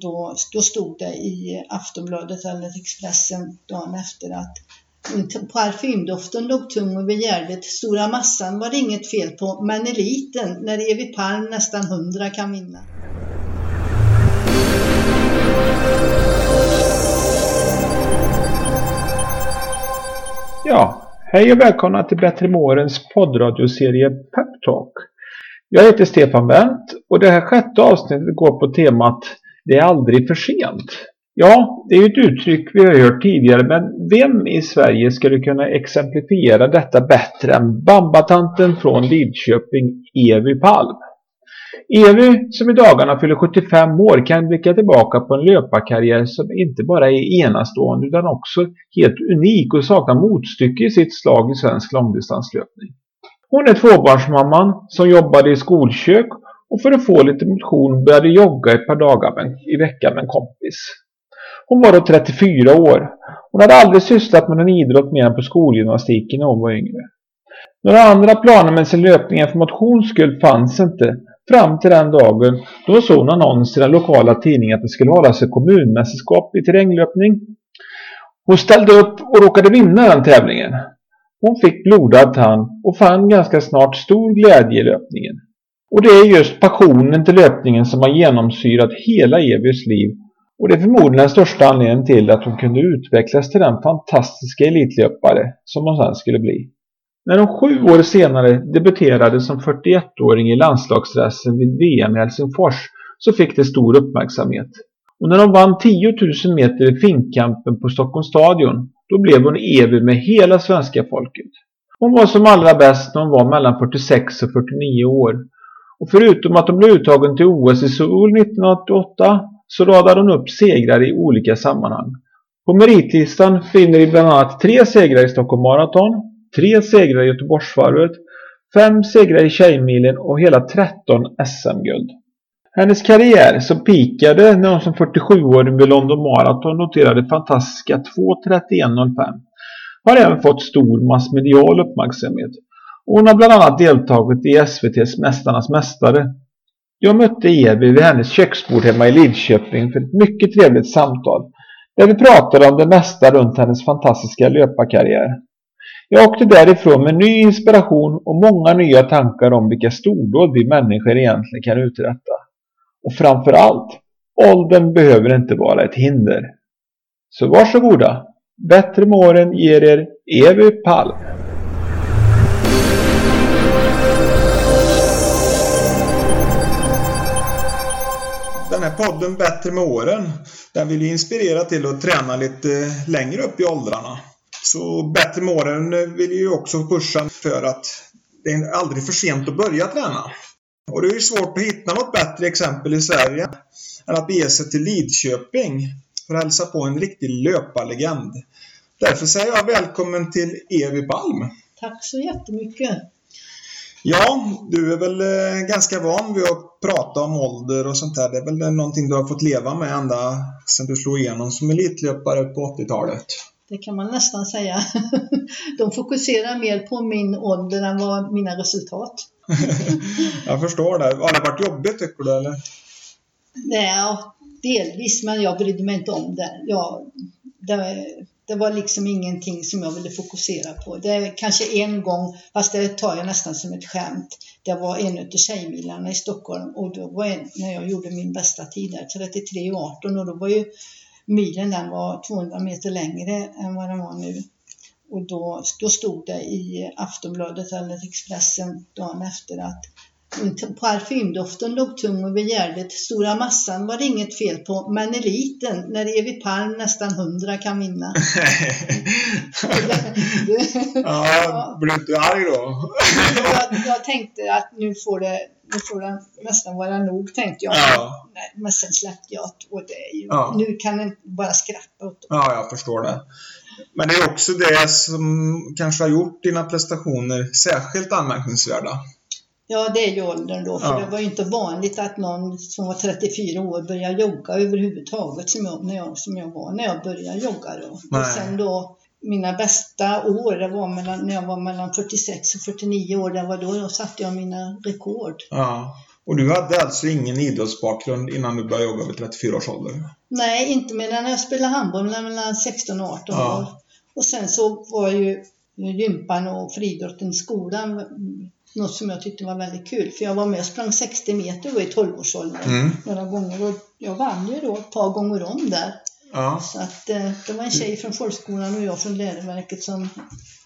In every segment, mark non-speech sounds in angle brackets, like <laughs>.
då, då stod det i Aftonbladet eller Expressen dagen efter att Parfymdoften låg tung över Gärdet. Stora massan var det inget fel på, men eliten, när Evi Palm nästan hundra kan vinna. Ja, hej och välkomna till Bättre Mårens poddradioserie Peptalk. Jag heter Stefan Wendt och det här sjätte avsnittet går på temat det är aldrig för sent. Ja, det är ett uttryck vi har hört tidigare men vem i Sverige skulle kunna exemplifiera detta bättre än Bambatanten från Lidköping, Evy Palm? Evy, som i dagarna fyller 75 år, kan blicka tillbaka på en löparkarriär som inte bara är enastående utan också helt unik och saknar motstycke i sitt slag i svensk långdistanslöpning. Hon är tvåbarnsmamman som jobbade i skolkök och för att få lite motion började jogga ett par dagar i veckan med en kompis. Hon var då 34 år. Hon hade aldrig sysslat med någon idrott mer än på skolgymnastiken när hon var yngre. Några andra planer med sin löpning för motions skull fanns inte fram till den dagen då såg hon annons i den lokala tidningen att det skulle hållas ett kommunmästerskap i terränglöpning. Hon ställde upp och råkade vinna den tävlingen. Hon fick blodad tand och fann ganska snart stor glädje i löpningen. Och det är just passionen till löpningen som har genomsyrat hela Evys liv och det är förmodligen den största anledningen till att hon kunde utvecklas till den fantastiska elitlöpare som hon sen skulle bli. När hon sju år senare debuterade som 41-åring i landslagsdressen vid VM i Helsingfors så fick det stor uppmärksamhet. Och när hon vann 10 000 meter i finkampen på Stockholms stadion då blev hon evig med hela svenska folket. Hon var som allra bäst när hon var mellan 46 och 49 år. Och förutom att hon blev uttagen till OS i Seoul 1988 så radade hon upp segrar i olika sammanhang. På meritlistan finner vi bland annat tre segrar i Stockholm Marathon, tre segrar i Göteborgsvarvet, fem segrar i Tjejmilen och hela 13 SM-guld. Hennes karriär som pikade när hon som 47-åring vid London Marathon noterade fantastiska 2.31.05 har även fått stor massmedial uppmärksamhet. Hon har bland annat deltagit i SVTs Mästarnas Mästare jag mötte Evi vid hennes köksbord hemma i Lidköping för ett mycket trevligt samtal där vi pratade om det mesta runt hennes fantastiska löparkarriär. Jag åkte därifrån med ny inspiration och många nya tankar om vilka stordåd vi människor egentligen kan uträtta. Och framför allt, åldern behöver inte vara ett hinder. Så varsågoda, bättre med åren ger er Evy Palm. Podden Bättre med åren, den vill ju inspirera till att träna lite längre upp i åldrarna. Så Bättre med åren vill ju också pusha för att det är aldrig för sent att börja träna. Och det är ju svårt att hitta något bättre exempel i Sverige än att bege sig till Lidköping för att hälsa på en riktig löparlegend. Därför säger jag välkommen till Evi Palm. Tack så jättemycket. Ja, du är väl eh, ganska van vid att prata om ålder och sånt där. Det är väl någonting du har fått leva med ända sedan du slog igenom som elitlöpare på 80-talet? Det kan man nästan säga. <laughs> De fokuserar mer på min ålder än vad mina resultat. <laughs> jag förstår det. Har det varit jobbigt tycker du eller? Nej, delvis, men jag brydde mig inte om det. Jag, det det var liksom ingenting som jag ville fokusera på. Det är kanske en gång, fast det tar jag nästan som ett skämt. Det var en av tjejmilarna i Stockholm och då var en, när jag gjorde min bästa tid där, 33.18 och då var ju milen den var 200 meter längre än vad den var nu. Och då, då stod det i Aftonbladet eller Expressen dagen efter att Parfymdoften låg tung över Gärdet. Stora massan var det inget fel på, men eliten, när Evi Palm nästan hundra kan vinna. <laughs> ja, blev du arg då? jag, jag, tänkte att nu får det, nu får det nästan vara nog, tänkte jag. Ja. Men sen släppte jag och det ju, ja. nu kan det bara skratta åt dem. Ja, jag förstår det. Men det är också det som kanske har gjort dina prestationer särskilt anmärkningsvärda. Ja, det är ju åldern då, för ja. det var ju inte vanligt att någon som var 34 år började jogga överhuvudtaget som jag, när jag, som jag var när jag började jogga då. Och sen då mina bästa år, det var mellan, när jag var mellan 46 och 49 år, det var då jag satte jag mina rekord. Ja. Och du hade alltså ingen idrottsbakgrund innan du började jogga vid 34 års ålder? Nej, inte medan jag spelade handboll mellan 16 och 18 Ja. år. Och sen så var ju gympan och friidrotten i skolan något som jag tyckte var väldigt kul. För jag var med och sprang 60 meter då i 12-årsåldern Mm. några gånger. Och jag vann ju då ett par gånger om där. Ja. Så att eh, det var en tjej från folkskolan och jag från läroverket som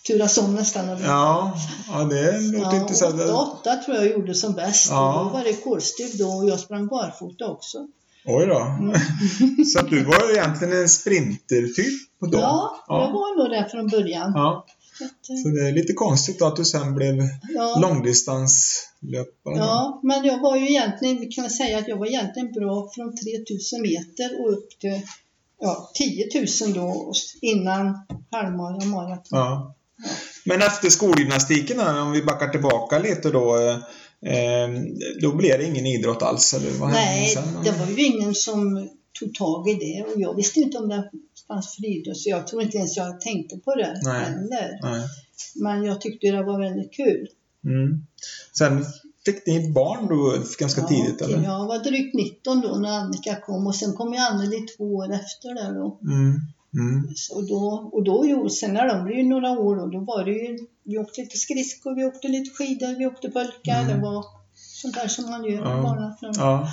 turas om nästan. Och Ja, ja det låter Ja, intressant. åtta, åtta tror jag gjorde som bäst. Ja. Och då var det kolstyv då och jag sprang barfota också. Oj då. Mm. <laughs> Så att du var egentligen en sprintertyp på då? Ja, jag var nog där från början. Ja, att, Så det är lite konstigt att du sen blev ja. långdistanslöpare. Ja, men jag var ju egentligen, vi kan säga att jag var egentligen bra från 3000 meter och upp till ja, 10 000 då innan halvmara och maraton. Ja. Men efter skolgymnastiken, om vi backar tillbaka lite då, eh, då blev det ingen idrott alls? Eller vad Nej, sen? det var ju ingen som tog tag i det och jag visste inte om det fanns friidrott så jag tror inte ens jag tänkte på det Nej. heller. Nej. Men jag tyckte det var väldigt kul. Mm. Sen fick ni barn då ganska Ja, tidigt eller? Jag var drygt 19 då när Annika kom och sen kom ju Anneli två år efter där då. Mm. Mm. Så då, och då, jo, sen när de blev några år då, då var det ju, vi åkte lite skridskor, vi åkte lite skidor, vi åkte pulka, Mm. det var sånt där som man gör med Ja. barnen. Ja.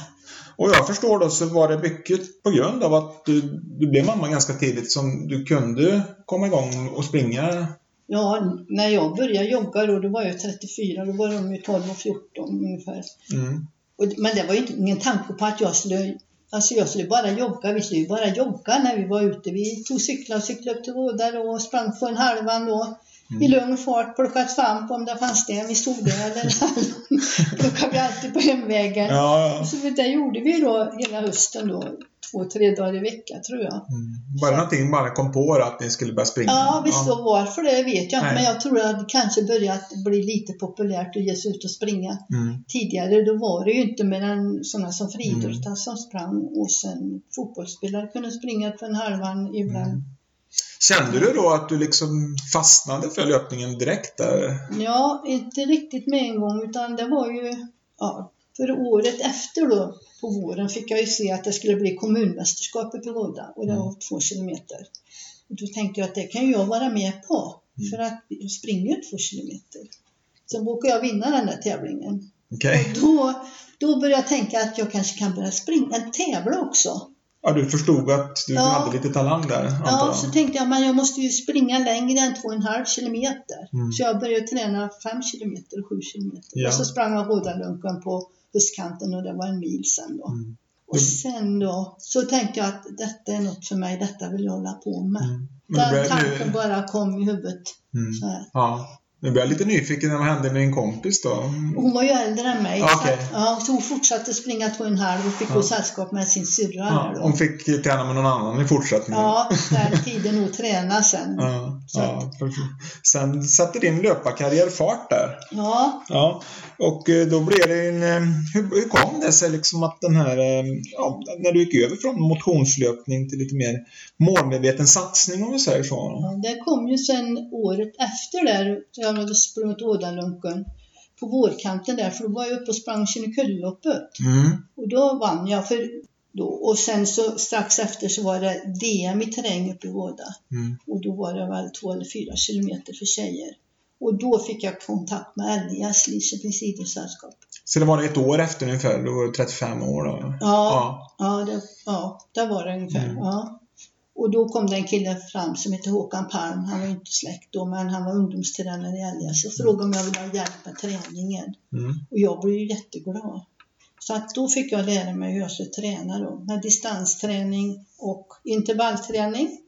Och jag förstår då så var det mycket på grund av att du, du blev mamma ganska tidigt som du kunde komma igång och springa. ja, när jag började jogga då, då var jag 34, då var de ju 12 och 14 ungefär. Mm. Och, men det var ju ingen tanke på att jag skulle Alltså jag skulle bara jogga, vi skulle bara jogga när vi var ute. Vi tog cyklar cyklade upp till Råda och sprang på en halvan då. Mm. I lugn fart, plockade svamp om det fanns det. Vi stod där eller <laughs> <laughs> plockade vi alltid på hemvägen. Ja, Så det gjorde vi då hela hösten då, två, tre dagar i veckan tror jag. mm. Var det någonting bara kom på att ni skulle börja springa? Ja, visst och varför det vet jag inte, men jag tror att det kanske börjat bli lite populärt att ge sig ut och springa. Mm. Tidigare då var det ju inte mer än sådana som friidrottare Mm. som sprang och sen fotbollsspelare kunde springa på en halvan ibland. Mm. Kände du då att du liksom fastnade för löpningen direkt där? Ja, inte riktigt med en gång utan det var ju, ja, för året efter då på våren fick jag ju se att det skulle bli kommunmästerskap i Råda och det var två kilometer. Och då tänkte jag att det kan jag vara med på för att jag springer två kilometer. Sen vågar jag vinna den där tävlingen. Och då, då började jag tänka att jag kanske kan börja springa, tävla också. Ja, du förstod att du Ja. hade lite talang där, antar Ja, så tänkte jag, men jag måste ju springa längre än två och en halv kilometer. Mm. Så jag började träna fem kilometer och sju kilometer. Ja. Och så sprang jag Rådalunken på höstkanten och det var en mil sen då. Mm. Och sen då, så tänkte jag att detta är något för mig, detta vill jag hålla på med. Mm. Den tanken bara kom i huvudet. Mm. Så här. Ja. Nu blir jag lite nyfiken, vad hände med en kompis då? Hon var ju äldre än mig. Okej. Så, att, ja, så hon fortsatte springa två och en halv och fick Ja. gå sällskap med sin syrra Ja, hon fick träna med någon annan i fortsättningen? Ja, den tiden hon träna sen. Ja, Så ja. Sen satte din löparkarriär fart där. Ja, Ja, och eh, då blev det en... eh, Hur, hur kom det sig liksom att den här... eh, Ja, när du gick över från motionslöpning till lite mer målmedveten satsning om vi säger så? Ja, det kom ju sen året efter där, jag hade sprungit Ådalunken på vårkanten där, för då var jag uppe och sprang Kinnekullloppet. Mm. Och då vann jag. För då, och sen så strax efter så var det DM i terräng uppe i Vårda. Mm. Och då var det väl två eller fyra kilometer för tjejer. Och då fick jag kontakt med LIS, Lidköpings idrottssällskap. Så det var ett år efter ungefär, då var du 35 år då? Ja, ja. det, ja, det var det ungefär. Mm. Ja. Och då kom det en kille fram som hette Håkan Palm. Han var inte släkt då, men han var ungdomstränare i LIS. Jag frågade om jag ville ha hjälp med träningen. Mm. Och jag blev ju jätteglad. Så att då fick jag lära mig hur jag skulle träna då, med distansträning och intervallträning.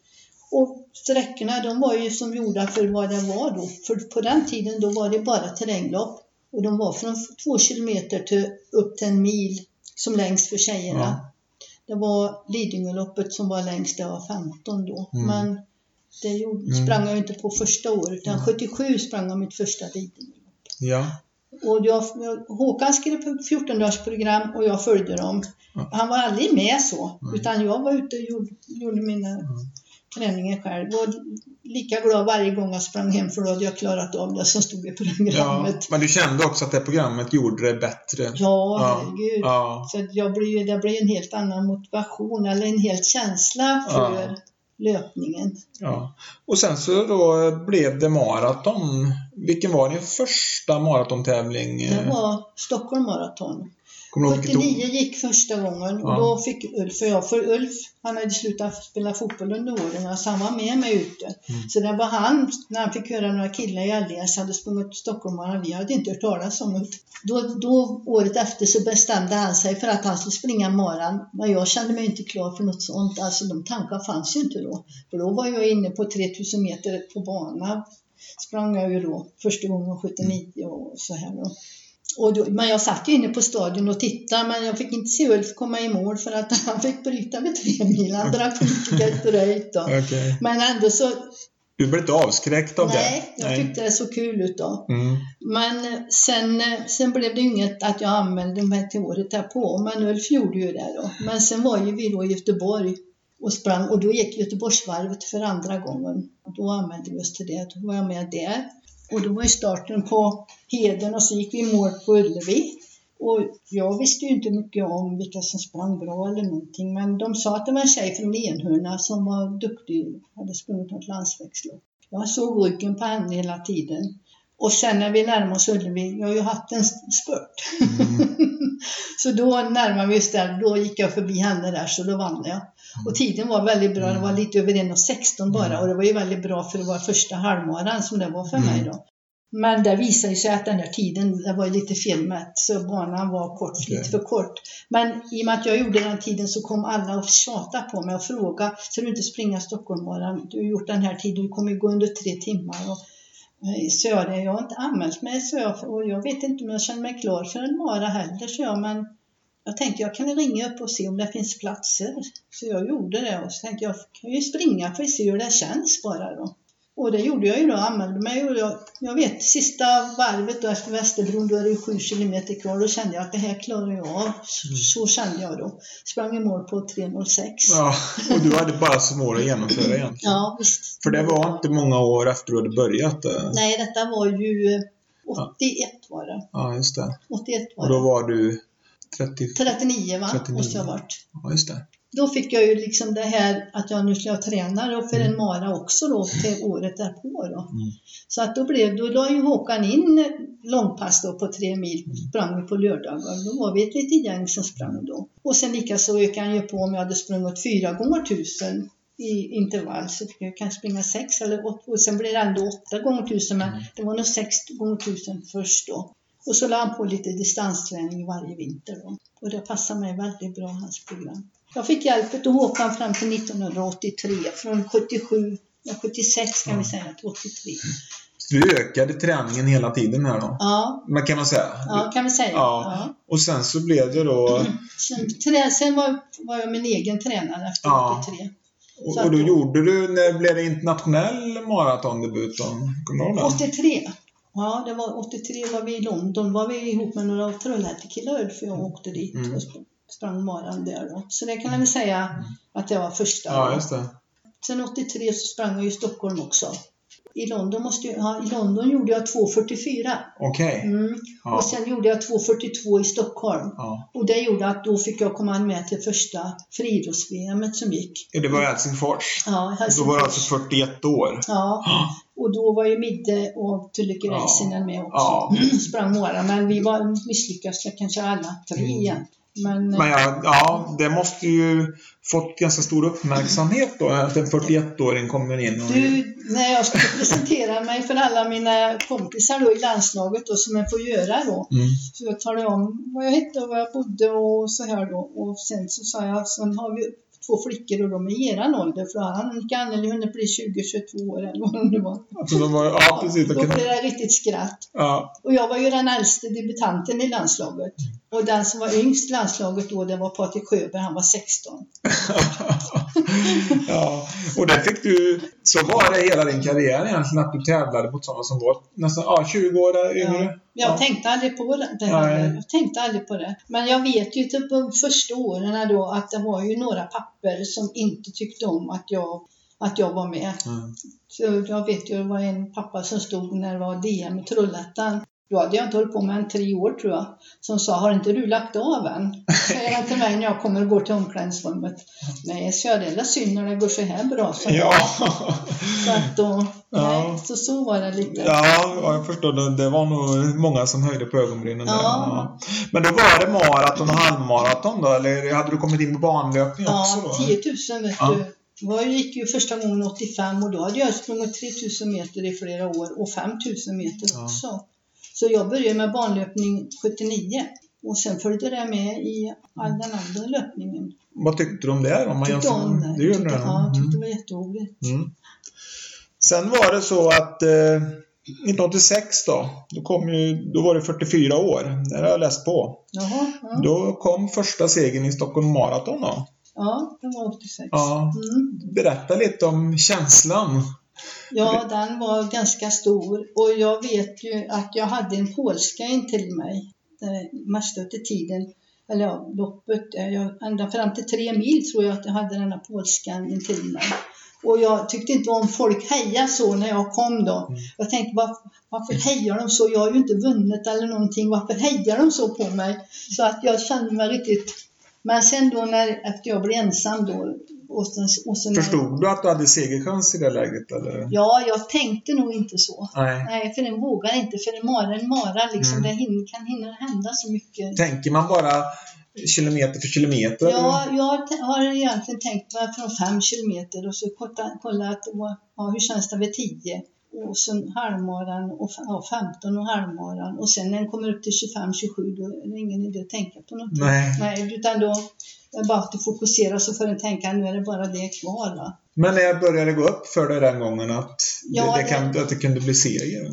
Och sträckorna de var ju som gjorda för vad det var då. För på den tiden då var det bara terränglopp. Och de var från två kilometer till upp till en mil som längst för tjejerna. Ja. Det var Lidingöloppet som var längst, det var 15 då. Mm. Men det gjorde, Mm. sprang jag ju inte på första året, utan 77 sprang jag mitt första Lidingölopp. Ja. Och jag, Håkan skrev på 14-dagarsprogram och jag följde dem. Ja. Han var aldrig med så, Nej. utan jag var ute och gjorde, gjorde mina träningen själv. Och lika glad varje gång jag sprang hem för då hade jag klarat av det som stod i Ja, programmet. men du kände också att det programmet gjorde det bättre? Ja, Ja, herregud. Ja. Så jag blir, det blir en helt annan motivation eller en helt känsla för Ja. löpningen. ja. Och sen så då blev det maraton. Vilken var din första maratontävling? Det var Stockholm Marathon. Kommer du ihåg vilket år? 79 gick första gången och Ja. då fick Ulf och jag, för Ulf han hade slutat spela fotboll under åren så han var med mig ute. Mm. Så det var han, när han fick höra några killar i LDS hade sprungit Stockholm vi hade inte hört talas om det. Då, då, året efter så bestämde han sig för att han skulle springa maran. Men jag kände mig inte klar för något sånt. Alltså de tankarna fanns ju inte då. För då var jag inne på 3000 meter på bana. Sprang jag ju då första gången 79 och så här då. Och då, men jag satt ju inne på stadion och tittade men jag fick inte se Ulf komma i mål för att <laughs> han fick bryta med tre mil. Han drack <laughs> Gatorade då. Okej. Men ändå så, Du blev inte avskräckt av nej, det? jag tyckte det så kul ut då. Mm. Men eh, sen, eh, sen blev det inget att jag anmälde mig till året därpå, men Ulf gjorde ju det då. Men sen var ju vi då i Göteborg och sprang och då gick Göteborgsvarvet för andra gången. Då anmälde vi oss till det, då var jag med där. Och då var ju starten på Heden och så gick vi i mål på Ullevi. Och jag visste ju inte mycket om vilka som sprang bra eller någonting, men de sa att det var en tjej från Enhörna som var duktig, hade sprungit något landsvägslopp. Jag såg ryggen på henne hela tiden. Och sen när vi närmade oss Ullevi, jag har ju haft en spurt. <laughs> så då närmade vi oss där, då gick jag förbi henne där så då vann jag. Och tiden var väldigt bra, det var lite över 1,16 bara och det var ju väldigt bra för det var första halvmaran som det var för mig då. Men det visade sig att den där tiden, det var ju lite felmätt så banan var kort, Okej. lite för kort. Men i och med att jag gjorde den tiden så kom alla och tjata på mig och fråga, ska du inte springa Stockholmsbanan? Du har gjort den här tiden, du kommer ju gå under tre timmar. Och, eh, så jag, det, jag har inte anmält mig, så jag, och jag vet inte om jag känner mig klar för en mara heller, så jag, men jag tänkte jag kan ringa upp och se om det finns platser. Så jag gjorde det och så tänkte jag kan ju springa för att se hur det känns bara då. Och det gjorde jag ju då, anmälde mig och jag, jag vet sista varvet då efter Västerbron, då är det sju kilometer kvar, då kände jag att det här klarar jag av. Så, så kände jag då. Sprang i mål på 3.06. Ja, och du hade bara som mål att genomföra egentligen? Ja, visst. För det var inte många år efter du hade börjat? Nej, detta var ju eh, 81 var det. Ja, just det. 81 var Och då det. var du 30... 39 va? 39. Måste jag ha varit. Ja, just det. Då fick jag ju liksom det här att jag nu ska jag träna då för en mara också då till året därpå då. Mm. Så att då blev, då la ju Håkan in långpass då på tre mil, sprang vi på lördagar. Då var vi ett litet gäng som sprang då. Och sen likaså ökade han ju på om jag hade sprungit fyra gånger tusen i intervall så fick jag kanske springa sex eller åtta och sen blev det ändå åtta gånger tusen men det var nog sex gånger tusen först då. Och så la han på lite distansträning varje vinter då. Och det passade mig väldigt bra, hans program. Jag fick hjälp av Håkan fram till 1983, från 77, ja, 76 kan vi säga, till 83. Så du ökade träningen hela tiden här då? Ja, Men kan man säga? ja kan vi säga. Ja. Ja. Och sen så blev det då... <clears throat> Sen, trä, sen var, var jag min egen tränare efter Ja. 83. Och, och då att- gjorde du... När blev det internationell maratondebut då? Kommer du ihåg det? 83. Ja, det var 83 var vi i London. var vi ihop med några Trollhättekillar för jag åkte dit Mm. och sp- sprang maran där då. Så det kan jag väl säga att det var första. Ja, just det. Sen 83 så sprang jag i Stockholm också. I London, måste jag, ja, I London gjorde jag 2.44. Okej. Mm. Ja. Och sen gjorde jag 2.42 i Stockholm. Ja. Och det gjorde att då fick jag komma med till första friidrotts-VM som gick. Det var i Helsingfors. Ja, i Då var du Helsingfors. alltså 41 år. Ja, och då var ju Midde och Tulleke Ja. Räisänen med också. Ja. <clears throat> Sprang några, men vi var misslyckades kanske alla tre Mm. igen. Men, Men ja, ja, det måste ju fått ganska stor uppmärksamhet då att en 41-åring kommer in och... du, när jag skulle presentera mig för alla mina kompisar då i landslaget då, som jag får göra då, Mm. så jag talade om vad jag hette och var jag bodde och så här då. Och sen så sa jag, sen har vi två flickor och de är i eran ålder, för Annika Anneli hunnit bli 20-22 år eller vad det var. Alltså, de var, ja, precis. Då blev det riktigt skratt. ja. Och jag var ju den äldste debutanten i landslaget. Och den som var yngst i landslaget då, det var Patrik Sjöberg, han var 16. <laughs> ja, och där fick du... Så var det hela din karriär egentligen, att du tävlade mot sådana som var nästan ja, 20 år yngre? Jag Ja. tänkte aldrig på det. här. Jag tänkte aldrig på det. Men jag vet ju typ de första åren då att det var ju några papper som inte tyckte om att jag att jag var med. Mm. Så jag vet ju, det var en pappa som stod när det var DM i Trollhättan. Då hade jag inte hållit på med en tre år tror jag. Som sa, har inte du lagt av än? Säger han till mig när jag kommer och går till omklädningsrummet. Nej, så jag det är synd när det går så här bra. Så, Ja. så att då, Ja. nej, så så var det lite. Ja, ja, jag förstår. Det, det var nog många som höjde på ögonbrynen. där. Ja. Men då var det maraton och halvmaraton då? Eller hade du kommit in på banlöpning också Ja, då? 10 000 vet Ja. du. Jag gick ju första gången 85 och då hade jag sprungit 3 000 meter i flera år och 5 000 meter Ja. också. Så jag började med banlöpning 79 och sen följde det med i all den andra löpningen. Vad tyckte du om det? Om man Tyckte jämför- om det. Du gjorde tyckte, det? Ja, jag tyckte det var jätteroligt. Mm. Sen var det så att eh, 1986 då, då, kom ju, då var det 44 år. Det har jag läst på. Jaha, ja. Då kom första segern i Stockholm Marathon då. ja, det var 86. Ja. Mm. Berätta lite om känslan. Ja, den var ganska stor och jag vet ju att jag hade en polska in till mig mesta av tiden, eller ja, loppet, eh, jag, ända fram till tre mil tror jag att jag hade den här polskan in till mig. Och jag tyckte inte om folk heja så när jag kom då. Mm. Jag tänkte, var, varför hejar de så? Jag har ju inte vunnit eller någonting. Varför hejar de så på mig? Så att jag kände mig riktigt... Men sen då när, efter jag blev ensam då, och sen, och sen Förstod du att du hade segerchans i det läget? Eller? Ja, jag tänkte nog inte så. Nej. Nej, för den vågar inte. För en mara en mara. Liksom. Mm. Det kan hinna hända så mycket. Tänker man bara kilometer för kilometer? Ja, jag har egentligen tänkt mig från fem kilometer och så kolla, kolla att, ja, hur känns det vid 10? Och sen halvmaran och ja, 15 och halvmaran. Och sen när den kommer upp till 25-27 då är det ingen idé att tänka på någonting. Nej. Nej, utan då är bara att fokusera så får den tänka nu är det bara det kvar. Va? Men när började det gå upp för dig den gången att, Ja, det, det, kan, att det kunde bli seger?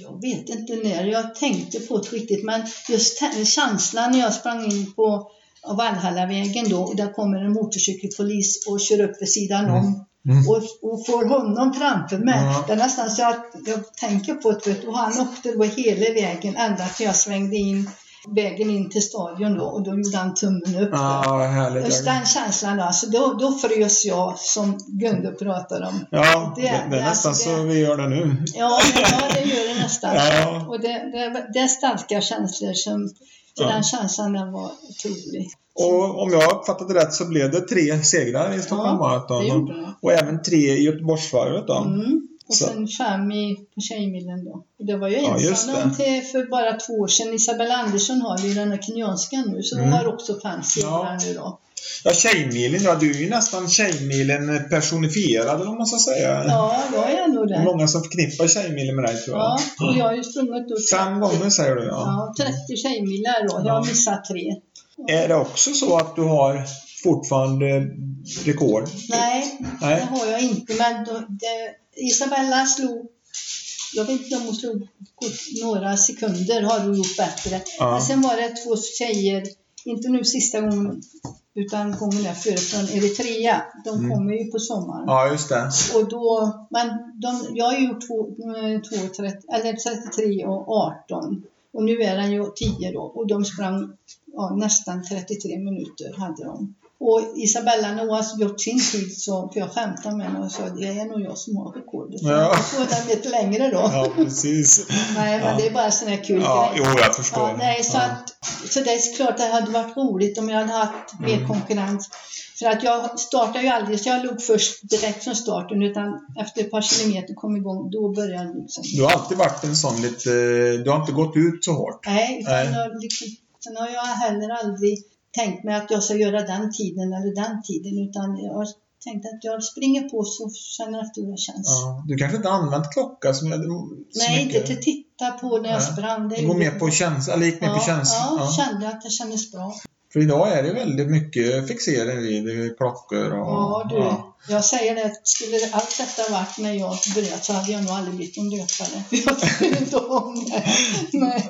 Jag vet inte när jag tänkte på det riktigt, men just känslan när jag sprang in på Valhallavägen då, och där kommer en motorcykelpolis och kör upp vid sidan Mm. om Mm. och, och får honom framför mig. Ja. Det är nästan så att jag tänker på det, och han åkte då hela vägen ända till jag svängde in vägen in till stadion då och då gjorde han tummen upp. Ja. Just den känslan då, alltså då, då frös jag som Gunde pratar om. Ja, det, Det- det, är det- nästan alltså så vi gör det nu. Ja, det, ja, det gör det nästan. Ja. Och det, det, är starka känslor som, så den känslan den var otrolig. Och om jag uppfattade rätt så blev det tre segrar i Stockholm Ja, Marathon. Och även tre i Göteborgsvarvet då. Mm. Och Så- sen fem i, på Tjejmilen då. Och det var ju Ja, ensam om till för bara två år sedan. Isabella Andersson har ju den här kenyanskan nu, så hon Mm. har också fem segrar nu då. Ja, Tjejmilen, ja du är ju nästan Tjejmilen personifierad vad man ska säga. Ja, jag är nog Det många som förknippar Tjejmilen med dig tror jag. Ja, och jag har ju sprungit då Fem gånger säger du ja. Ja, 30 tjejmilar då. Jag har Ja. missat tre. Är det också så att du har fortfarande rekord? Nej, Nej. det har jag inte. Men då, det, Isabella slog, jag vet inte om hon slog några sekunder, har hon gjort bättre. Ja. Men sen var det två tjejer, inte nu sista gången, utan gången efter från Eritrea. De Mm. kommer ju på sommaren. Ja, just det. Och då, men de, jag har gjort två, eh, två, 30, eller 33 och 18. Och nu är den ju 10 då. Och de sprang ja, nästan 33 minuter hade de. Och Isabella har gjort sin tid så, för jag skämtade med henne och sa det är nog jag som har rekordet. Ja. Jag får den lite längre då. Ja, precis. Nej, men Ja. det är bara sån här kul Ja, grej. jo, jag förstår. Ja, nej, så, att, så det är klart det hade varit roligt om jag hade haft mer Mm. konkurrens. För att jag startade ju aldrig, så jag låg först direkt från starten, utan efter ett par kilometer kom igång, då började jag liksom. Du har alltid varit en sån lite... Du har inte gått ut så hårt. Nej, utan Nej. Jag, liksom, sen har jag heller aldrig tänkt mig att jag ska göra den tiden eller den tiden, utan jag har tänkt att jag springer på så känner efter hur det känns. Ja. Du kanske inte använt klocka jag, så Nej, mycket. inte till titta på när jag Nej. sprang. Det Du går mer på känsla, eller gick mer ja, på känsla. Ja, Ja. kände att det kändes bra. För idag är det väldigt mycket fixering vid klockor och... Ja, du. ja. Jag säger det, skulle allt detta varit när jag började så hade jag nog aldrig blivit en löpare. <laughs> Jag tycker inte om det.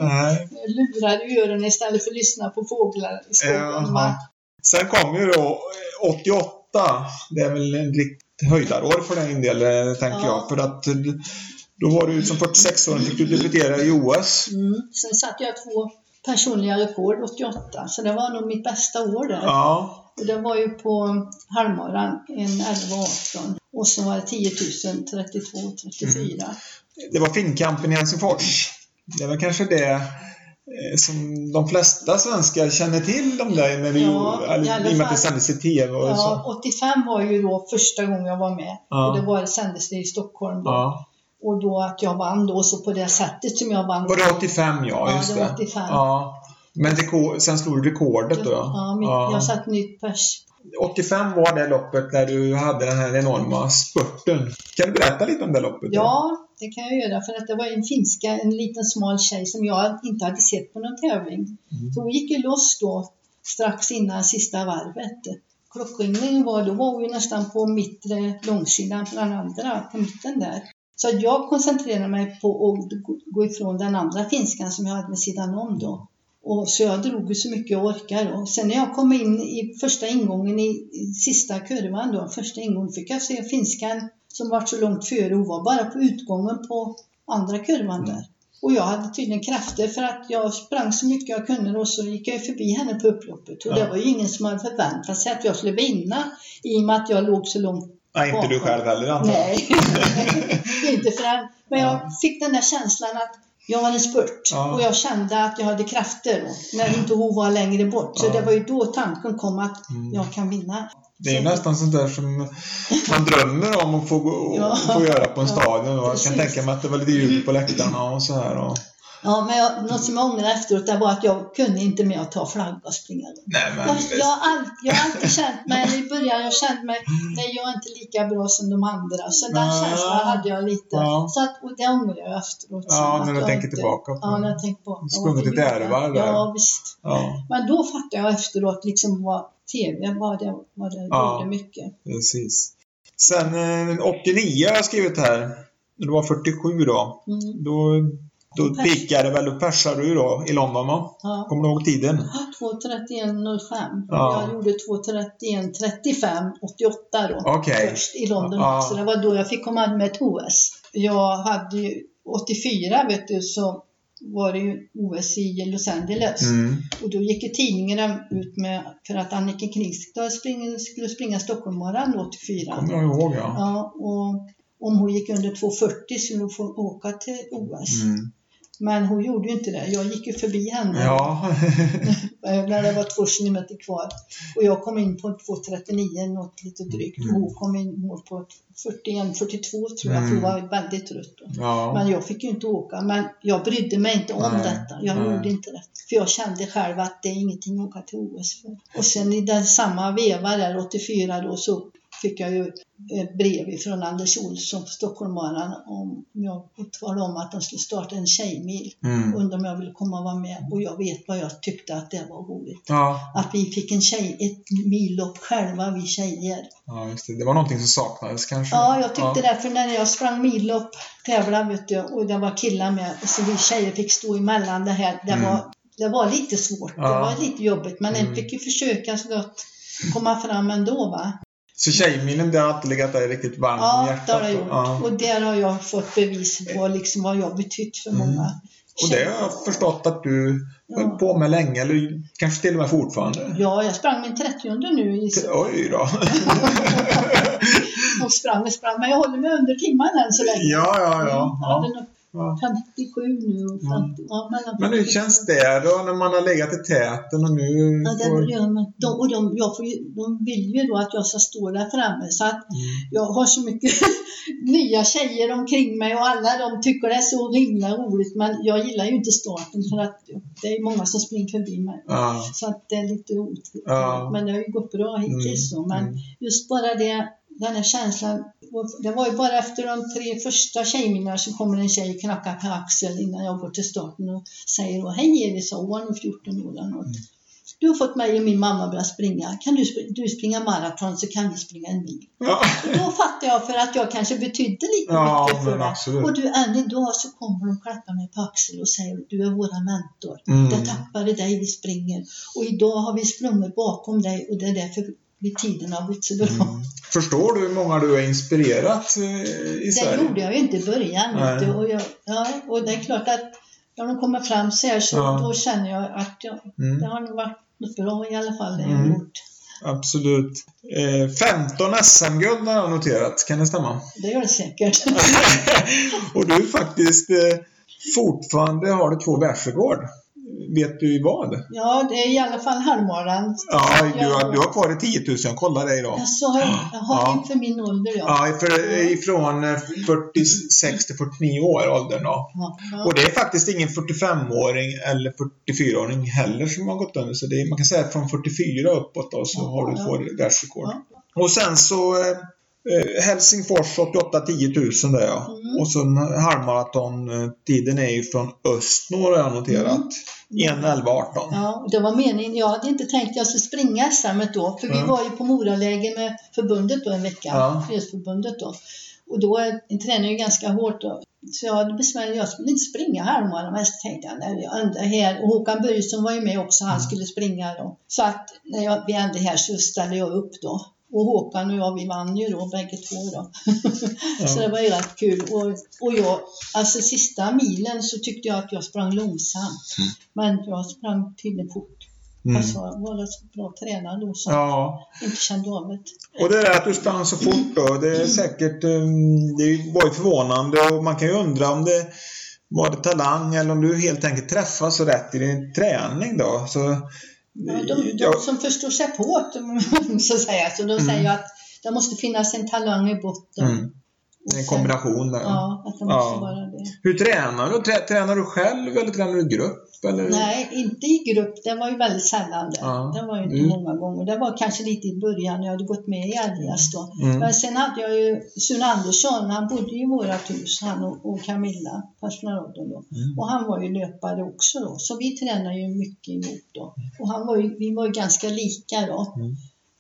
Nej. Lurar i öronen istället för att lyssna på fåglar i skogen. Va? Sen kom ju då eh, 88. Det är väl en riktigt höjdarår för din del, tänker Ja. jag. För att då var du som 46-åring fick du debutera i OS. Mm. Sen satte jag två personliga rekord 88, så det var nog mitt bästa år där. Ja. Det var ju på halvmaran, en 11 och 18. Och så var det 10 000, 32, 34. Det var Finnkampen i Helsingfors. Det var kanske det eh, som de flesta svenskar känner till om dig när du, Ja, i och med att det sändes i TV och så. Ja, 85 var ju då första gången jag var med. Ja. Och det var, sändes det i Stockholm då. Ja. Och då att jag vann då, så på det sättet som jag vann. Var det 85? Ja, Ja, just det var 85. Ja. Men rekord, sen slog du rekordet då? Ja, mitt, jag satte nytt pers. 85 var det loppet när du hade den här enorma spurten. Kan du berätta lite om det loppet? då? Ja, det kan jag göra. För att det var en finska, en liten smal tjej som jag inte hade sett på någon tävling. Mm. Så hon gick ju loss då strax innan sista varvet. Klockringningen var, då var hon ju nästan på mittre långsidan på den andra, på mitten där. Så jag koncentrerade mig på att gå- ifrån den andra finskan som jag hade med sidan om då. Och så jag drog så mycket jag orkade då. Sen när jag kom in i första ingången i, i sista kurvan då, första ingången, fick jag se finskan som var så långt före. Hon var bara på utgången på andra kurvan där. Och jag hade tydligen krafter för att jag sprang så mycket jag kunde och så gick jag förbi henne på upploppet. Och Ja. det var ju ingen som hade förväntat sig att jag skulle vinna i och med att jag låg så långt Nej, inte du själv heller antar jag. Nej, <laughs> inte förrän. Men jag fick den där känslan att jag var en spurt Ja. och jag kände att jag hade krafter när inte hon var längre bort. Så Ja. det var ju då tanken kom att Mm. jag kan vinna. Det är ju Så- nästan sånt där som man drömmer om att få, Ja. få göra på en stadion. Jag kan tänka mig att det var lite ljud på läktarna och så här. Och... Ja, men jag, något som jag ångrar efteråt det var att jag kunde inte med att ta flagga och springa. Nej, men... Jag, jag, har all, jag har alltid känt mig, i början, jag kände mig, nej jag är inte lika bra som de andra. Så den Ja. känslan hade jag lite. Ja. Så att, och det ångrar jag efteråt. Ja, när du tänker inte- tillbaka på Ja, det. när jag tänker på Sprungit ett ärevarv där. Ja, visst. Ja, Men då fattade jag efteråt liksom vad TV, vad det, vad det Ja. gjorde mycket. precis. Sen eh, 89 har jag skrivit här. Du var 47 då. Mm. Då, då Pers. pikade väl, då persade du då i London då? Ja. Kommer du ihåg tiden? 2.31.05. Ja. Jag gjorde 2.31.35 88 då. Okej. Först i London Ja. också. Det var då jag fick komma med ett OS. Jag hade ju 84 vet du så var det ju OS i Los Angeles. Mm. Och då gick ju tidningarna ut med, för att Annika Knivstad spring, skulle springa Stockholmsmorgon 84. Kommer jag ihåg ja. Ja, och om hon gick under 2.40 skulle hon få åka till OS. Mm. Men hon gjorde ju inte det. Jag gick ju förbi henne Ja. <laughs> när det var två kilometer kvar. Och jag kom in på 2.39, något lite drygt. Mm. Hon kom in på 41, 42 tror jag, för hon var väldigt trött ja. Men jag fick ju inte åka. Men jag brydde mig inte om Nej, detta. Jag nej. gjorde inte det. För jag kände själv att det är ingenting att åka till OS för. Och sen i den samma veva där, 84 då, så fick jag ju ett brev från Anders Olsson på Stockholmaren om jag talade om att de skulle starta en tjejmil. Mm. Undrade om jag ville komma och vara med. Och jag vet vad jag tyckte att det var roligt. Ja. Att vi fick en tjej, ett millopp själva, vi tjejer. ja, just det. Det var någonting som saknades kanske. Ja, jag tyckte det. För när jag sprang millopp, tävlade vet du, och det var killar med, så vi tjejer fick stå emellan det här. Det, Mm. var, det var lite svårt, det Ja. var lite jobbigt. Men Mm. en fick ju försöka så gott komma fram ändå va. Så Tjejmilen, det har alltid legat dig riktigt varmt om Ja, hjärtat? det har det då? gjort. Ja. Och där har jag fått bevis på liksom vad jag betytt för Mm. många Och det har jag förstått att du höll på med länge, eller kanske till och med fortfarande? Ja, jag sprang min 30 nu i Oj då! <laughs> och sprang och sprang. Men jag håller mig under timmen än så länge. ja, ja, Jag ja. hade ja. Nog ja. 57 nu och 50, ja, mellan Men hur 50 känns det då när man har legat i täten och nu Ja, det får... gör man. De, och de, jag får de vill ju då att jag ska stå där framme så att Mm. jag har så mycket <laughs> nya tjejer omkring mig och alla de tycker det är så himla roligt men jag gillar ju inte starten för att det är många som springer förbi mig. Ja. Så att det är lite roligt. Ja. Men det har ju gått bra hittills så. Men Mm. just bara det, den här känslan. Det var ju bara efter de tre första tjejminnena så kommer en tjej knacka på axeln innan jag går till starten och säger då, Hej Elis, hon var nog 14 år eller något. Mm. Du har fått mig och min mamma börja springa. Kan du, spr- du springa maraton så kan vi springa en mil. Ja. Och då fattar jag för att jag kanske betydde lite Ja, mycket för absolut. Och du, än idag så kommer de klappa mig på axeln och säger du är våra mentor. Mm. Det tappade dig vi springer. Och idag har vi sprungit bakom dig och det är därför vi tiden har blivit så bra. Mm. Förstår du hur många du har inspirerat eh, i Det Sverige? gjorde jag ju inte i början. du. Och, jag, ja, och det är klart att när de kommer fram så här så Ja. då känner jag att jag, Mm. det har nog varit något bra i alla fall det jag Mm. har gjort. Absolut. Eh, 15 SM-guld har jag noterat. Kan det stämma? Det gör det säkert. <laughs> och du faktiskt eh, fortfarande har du två världsrekord. Vet du vad? Ja, det är i alla fall halvmaran. Ja, du har, du har kvar i 10 000. Jag kollade idag. Alltså, jag har Ja. inför min ålder, ja. Ja, för, ifrån eh, 46 till 49 år åldern då. Ja, ja. Och det är faktiskt ingen 45-åring eller 44-åring heller som har gått under. Så det är, man kan säga att från 44 uppåt då, så har du två världsrekord. Och sen så eh, eh, Helsingfors 88 10 000 där ja. Mm. Och sen halvmaratontiden är ju från Östnor har jag noterat. Mm. 1 11 18. Ja, det var meningen. Jag hade inte tänkt att jag skulle springa SM då, för vi Ja. var ju på Moraläger med förbundet då en vecka, Ja. Fredsförbundet då. Och då tränar ju ganska hårt då. Så jag hade besvär, jag skulle inte springa halvmaran, men så tänkte jag, nej, jag undrar här. Och Håkan Börjesson var ju med också, han Mm. skulle springa då. Så att när jag, vi ändå här så ställde jag upp då. Och Håkan och jag, vi vann ju då bägge två då. <laughs> så det var ju rätt kul. Och, och jag, alltså sista milen så tyckte jag att jag sprang långsamt. Mm. Men jag sprang tydligen fort. Mm. Alltså, jag var rätt bra tränad då som Ja, inte kände av det. och det där att du sprang så fort då, det är säkert, um, det var ju förvånande och man kan ju undra om det var det talang eller om du helt enkelt träffade så rätt i din träning då. Så, Ja, de, de som förstår sig på det, <laughs> så att säga, så de Mm. säger ju att det måste finnas en talang i botten. mm, en kombination där. Ja, att det måste Ja. vara det. Hur tränar du? Trä, tränar du själv eller tränar du i grupp? Eller? Nej, inte i grupp. Det var ju väldigt sällan det. Ja. Det var ju inte Mm. många gånger. Det var kanske lite i början när jag hade gått med i Alias då. Mm. Men sen hade jag ju Sune Andersson, han bodde ju i vårat hus, han och, och Camilla, pensionären då. Mm. Och han var ju löpare också då. Så vi tränade ju mycket ihop då. Och han var ju, vi var ju ganska lika då.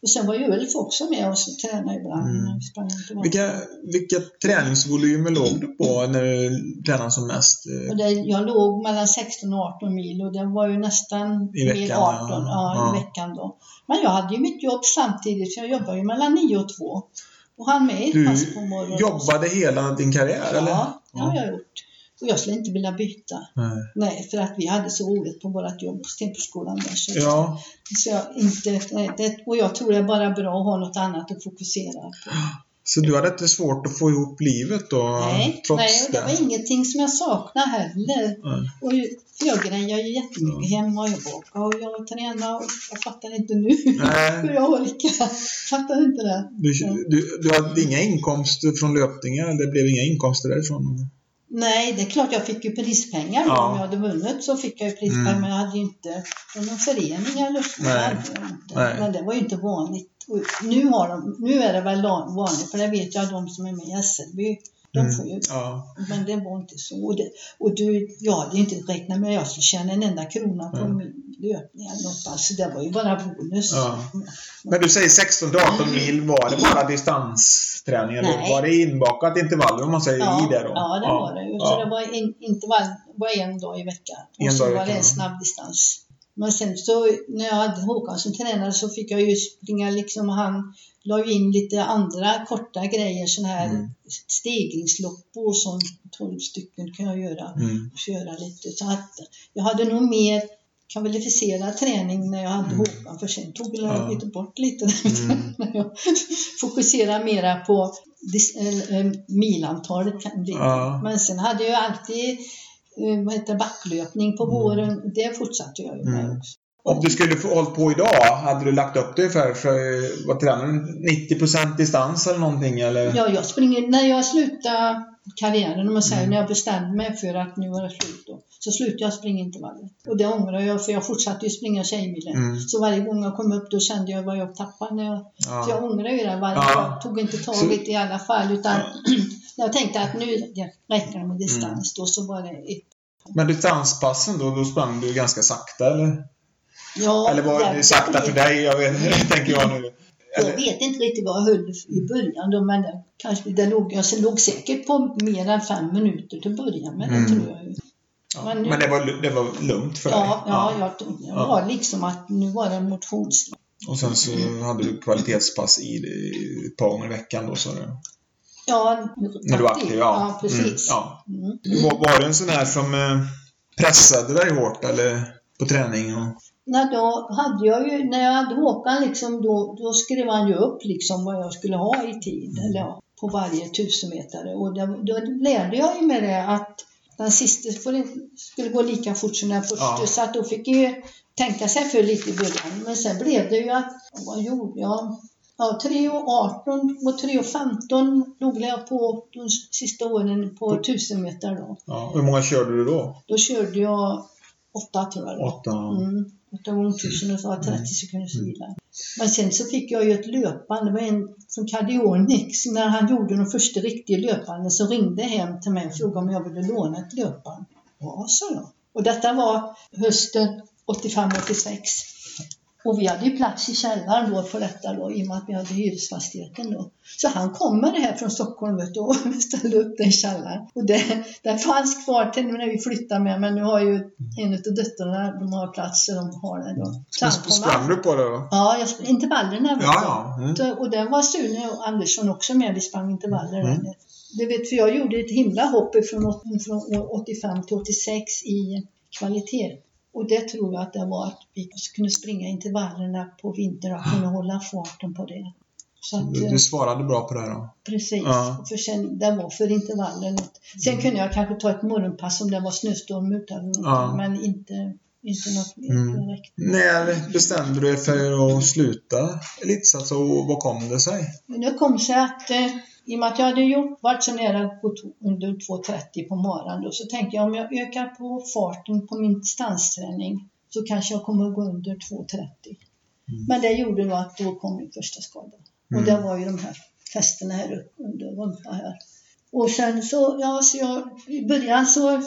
Och sen var ju Ulf också med oss och tränade ibland. Mm. Vilka, vilka träningsvolymer låg du på när du tränade som mest? Och det, jag låg mellan 16 och 18 mil och det var ju nästan I veckan, mil ja. 18 ja, Ja. i veckan då. Men jag hade ju mitt jobb samtidigt för jag jobbade ju mellan 9 och 2. Och han med ett Du pass på morgonen. jobbade hela din karriär eller? Ja, det har jag gjort. Och jag skulle inte vilja byta. Nej. Nej, för att vi hade så roligt på vårt jobb på Stenportskolan där. Så, Ja, så jag inte, nej, det, och jag tror det är bara bra att ha något annat att fokusera på. så du hade inte svårt att få ihop livet då? Nej, trots nej och det var ingenting som jag saknar heller. Nej. Och jag grejar ju jättemycket hemma och jag bakar och jag tränar och jag fattar inte nu hur <laughs> jag orkar. Fattar inte det. du, du, du hade inga inkomster från löpningen? Det blev inga inkomster därifrån? Nej, det är klart jag fick ju prispengar. Ja. Om jag hade vunnit så fick jag ju prispengar Mm. men jag hade ju inte från någon förening eller så. Nej. Nej. Men det var ju inte vanligt. Och nu, har de, nu är det väl vanligt, för det vet jag de som är med i SLB. De Mm. får ju Ja. Men det var inte så. Och, det, och du, jag hade inte räknat med att jag skulle tjäna en enda krona på Mm. min löpning eller något. Alltså det var ju bara bonus. Ja. Men du säger 16 till 18 mil, var det bara distansträning eller Nej. var det inbakat intervaller om man säger Ja, i det då? ja, det var det. Så det var in, intervall, var en dag i veckan. En Och så dag i var det en snabb distans. Men sen så när jag hade Håkan som tränare så fick jag ju springa liksom, han la ju in lite andra korta grejer, sådana här Mm. stegringslopp och sånt. 12 stycken kan jag göra. Mm. köra lite. Så att jag hade nog mer kvalificerad träning när jag hade Håkan, för sen tog jag Mm. Ja. lite bort lite. Mm. <laughs> när jag fokuserade mera på eh, eh, milantalet. Ja. Men sen hade jag alltid eh, vad heter, backlöpning på våren. Det fortsatte jag ju med Mm. också. Om du skulle få hållit på idag, hade du lagt upp det ungefär för, vad tränar du? 90% distans eller någonting eller? Ja, jag springer, när jag slutade karriären, om man säger, Mm. när jag bestämde mig för att nu var det slut då, så slutade jag springa intervaller. Och det ångrar jag, för jag fortsatte ju springa Tjejmilen. Mm. Så varje gång jag kom upp då kände jag vad jag tappade. När jag, Så jag Ja. ångrar ju det varje Ja. Jag tog inte taget i alla fall, utan <clears throat> jag tänkte att nu räcker det med distans. Då så var det ett Men distanspassen då, då sprang du ganska sakta eller? Ja, eller var jag- det sakta för dig? Jag vet <laughs> tänker jag nu. Jag Eller, vet inte riktigt vad jag höll i början då, men det, kanske, det låg, jag låg säkert på mer än fem minuter till början med, Mm. det tror jag ja. men- Men det var, det var lugnt för dig? Ja, ja, jag, det Ja. var liksom att nu var det en motions... Och sen så hade du kvalitetspass i det ett par gånger i veckan då sa du? Ja, När du var aktiv? Ja, Ja, precis. Mm, ja. Mm. Var, var du en sån här som eh, pressade dig hårt eller på träning? Och, när då hade jag ju, när jag hade Håkan liksom, då, då skrev han ju upp liksom vad jag skulle ha i tid, eller ja, på varje tusenmetare. Och då, då lärde jag ju med det att den sista skulle gå lika fort som den första, Ja. så att då fick jag ju tänka sig för lite i början. Men sen blev det ju att, vad gjorde jag? Ja, 3.18 och 3.15 låg jag på de sista åren på 1000 meter då. Ja. Hur många körde du då? Då körde jag åtta tror jag. det. Åtta. Mm. Åtta gånger tusen och så var det 30 sekunders vila. Men sen så fick jag ju ett löpband. Det var en från Cardionic. Så när han gjorde de första riktiga löpbanden så ringde hem till mig och frågade om jag ville låna ett löpband. Ja, sa jag. Och detta var hösten 85-86. Och vi hade ju plats i källaren då på detta då, i och med att vi hade hyresfastigheten då. Så han kommer här från Stockholm vet du, och <laughs> ställde upp den i källaren. Och det, den fanns kvar till när vi flyttade med, men nu har ju en av döttrarna, de har plats så de har den då. Så han kom Sprang du på det då? Ja, jag intervallerna. Ja, ja. Mm. Så- Och där var Sune och Andersson också med, vi sprang intervaller. Mm. där. Du vet, för jag gjorde ett himla hopp från, från år 85 till 86 i kvalitet. Och det tror jag att det var att vi kunde springa intervallerna på vintern och kunde hålla farten på det. Så att, Du, eh, du svarade bra på det här då? Precis, Ja. för sen, det var för intervallen. Sen kunde jag kanske ta ett morgonpass om det var snöstorm något, Ja. men inte, inte något mer Mm. direkt. När bestämde du dig för att sluta elitsatsa och vad kom det sig? Det kom sig att eh, i och med att jag hade gjort, varit så nära under 2.30 på maran då, så tänkte jag om jag ökar på farten på min distansträning så kanske jag kommer att gå under 2.30. Men det gjorde då att då kom min första skada. Och det var ju de här fästena här uppe under rumpan här. Och sen så, ja, så jag, i början så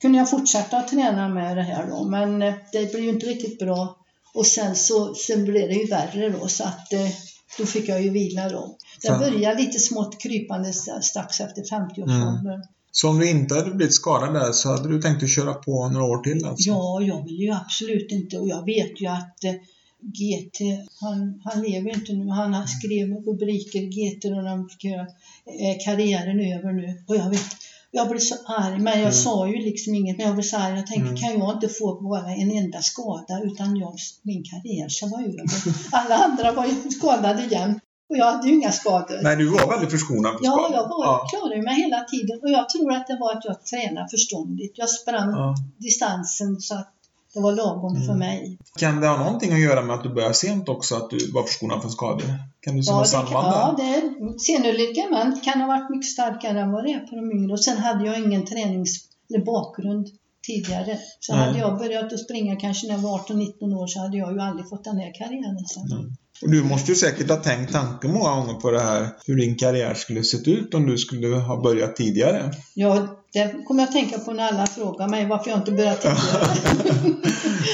kunde jag fortsätta att träna med det här då, men eh, det blev ju inte riktigt bra. Och sen så sen blev det ju värre då, så att eh, då fick jag ju vila då. Det Fan. började lite smått krypande strax efter 50-årsåldern. Så om du inte hade blivit skadad där så hade du tänkt att köra på några år till alltså? Ja, jag vill ju absolut inte och jag vet ju att eh, GT, han, han lever inte nu, han har skrev rubriker GT och de eh, karriären över nu och jag vet jag blev så arg, men jag sa ju liksom inget, men jag blev så arg. Jag tänkte, kan jag inte få bara en enda skada utan jag, min karriär ska vara över. Alla andra var ju skadade igen och jag hade ju inga skador. Nej, du var väldigt förskonad Ja, skador. jag var, Ja. klarade mig hela tiden och jag tror att det var att jag tränade förståndigt. Jag sprang Ja. distansen så att det var lagom Mm. för mig. Kan det ha någonting att göra med att du började sent också, att du var förskonad från skador? Kan du se Ja, något det, kan, samband ja, det, senurligament kan ha varit mycket starkare än vad det är på de yngre. Och sen hade jag ingen tränings eller bakgrund tidigare. Så Nej. hade jag börjat att springa kanske när jag var 18-19 år så hade jag ju aldrig fått den här karriären sen. Och du måste ju säkert ha tänkt tanken många gånger på det här, hur din karriär skulle sett ut om du skulle ha börjat tidigare. Ja, det kommer jag att tänka på när alla frågar mig varför jag inte börjat tidigare.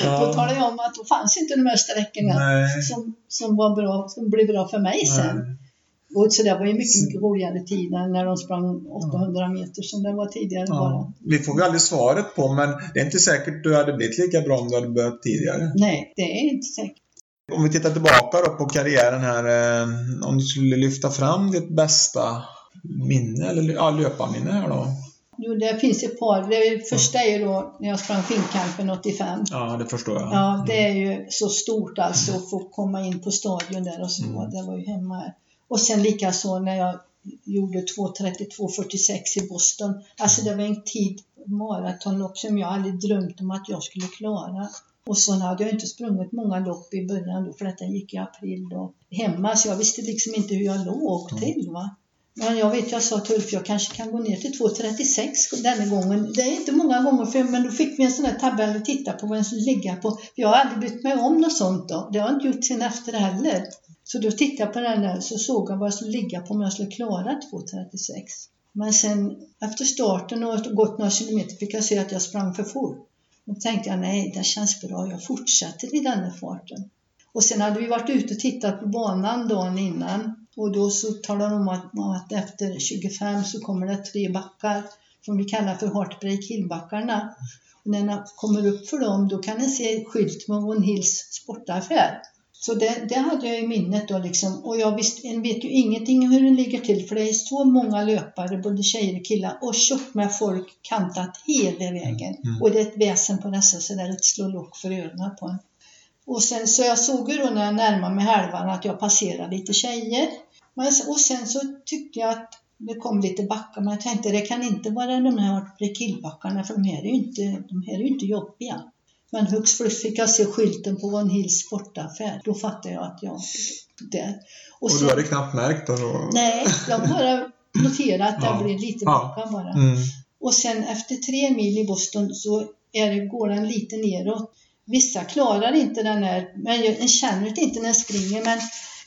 <laughs> Då talar jag om att då fanns inte de här sträckorna Nej. som, som, var bra, som blev bra för mig sen. Nej. Och så det var ju mycket, mycket roligare tid än när de sprang 800 meter som det var tidigare bara. Ja. Det får vi aldrig svaret på, men det är inte säkert du hade blivit lika bra om du hade börjat tidigare. Nej, det är inte säkert. Om vi tittar tillbaka på karriären här, eh, om du skulle lyfta fram ditt bästa minne, eller ja, löparminne här då? Jo, det finns ett par. Det första är ju då när jag sprang Finnkampen 85. Ja, det förstår jag. Ja, det är ju så stort alltså att få komma in på stadion där och så. Mm. Det var ju hemma. Och sen likaså när jag gjorde 2.32,46 i Boston. Alltså det var en tid, maratonlopp, som jag aldrig drömt om att jag skulle klara. Och så hade jag inte sprungit många lopp i början då, för detta gick i april då hemma, så jag visste liksom inte hur jag låg till. Va? Men jag vet, jag sa till Ulf, jag kanske kan gå ner till 2.36 denna gången. Det är inte många gånger, för, men då fick vi en sån här tabell att titta på vad den skulle ligga på. Jag har aldrig brytt mig om något sånt då. Det har jag inte gjort sen efter heller. Så då tittade jag på den där så såg jag vad jag skulle ligga på om jag skulle klara 2.36. Men sen efter starten och gått några kilometer fick jag se att jag sprang för fort. Då tänkte jag, nej, det känns bra, jag fortsätter i den här farten. Och sen hade vi varit ute och tittat på banan dagen innan och då så talade de om att, efter 25 så kommer det tre backar som vi kallar för Heartbreak Hill-backarna. Och när man kommer upp för dem då kan man se skylt med Von Hills sportaffär. Så det, det hade jag i minnet då liksom. Och jag visst, en vet ju ingenting om hur den ligger till för det är så många löpare, både tjejer och killar, och tjockt med folk kantat hela vägen. Mm. Och det är ett väsen på dessa så där att slå lock för öronen på en. Och sen så jag såg ju då när jag närmade mig halvan att jag passerade lite tjejer. Men, och sen så tyckte jag att det kom lite backar, men jag tänkte det kan inte vara de här rekylbackarna för de här är ju inte, de här är inte jobbiga. Men hux flux fick jag se skylten på Von Hills sportaffär. Då fattade jag att jag... Där. Och, och du hade knappt märkt det då? Nej, jag bara noterade att det ja. blev lite backar bara. Mm. Och sen efter tre mil i Boston så är det, går den lite neråt. Vissa klarar inte den här, men jag känner inte när jag springer, men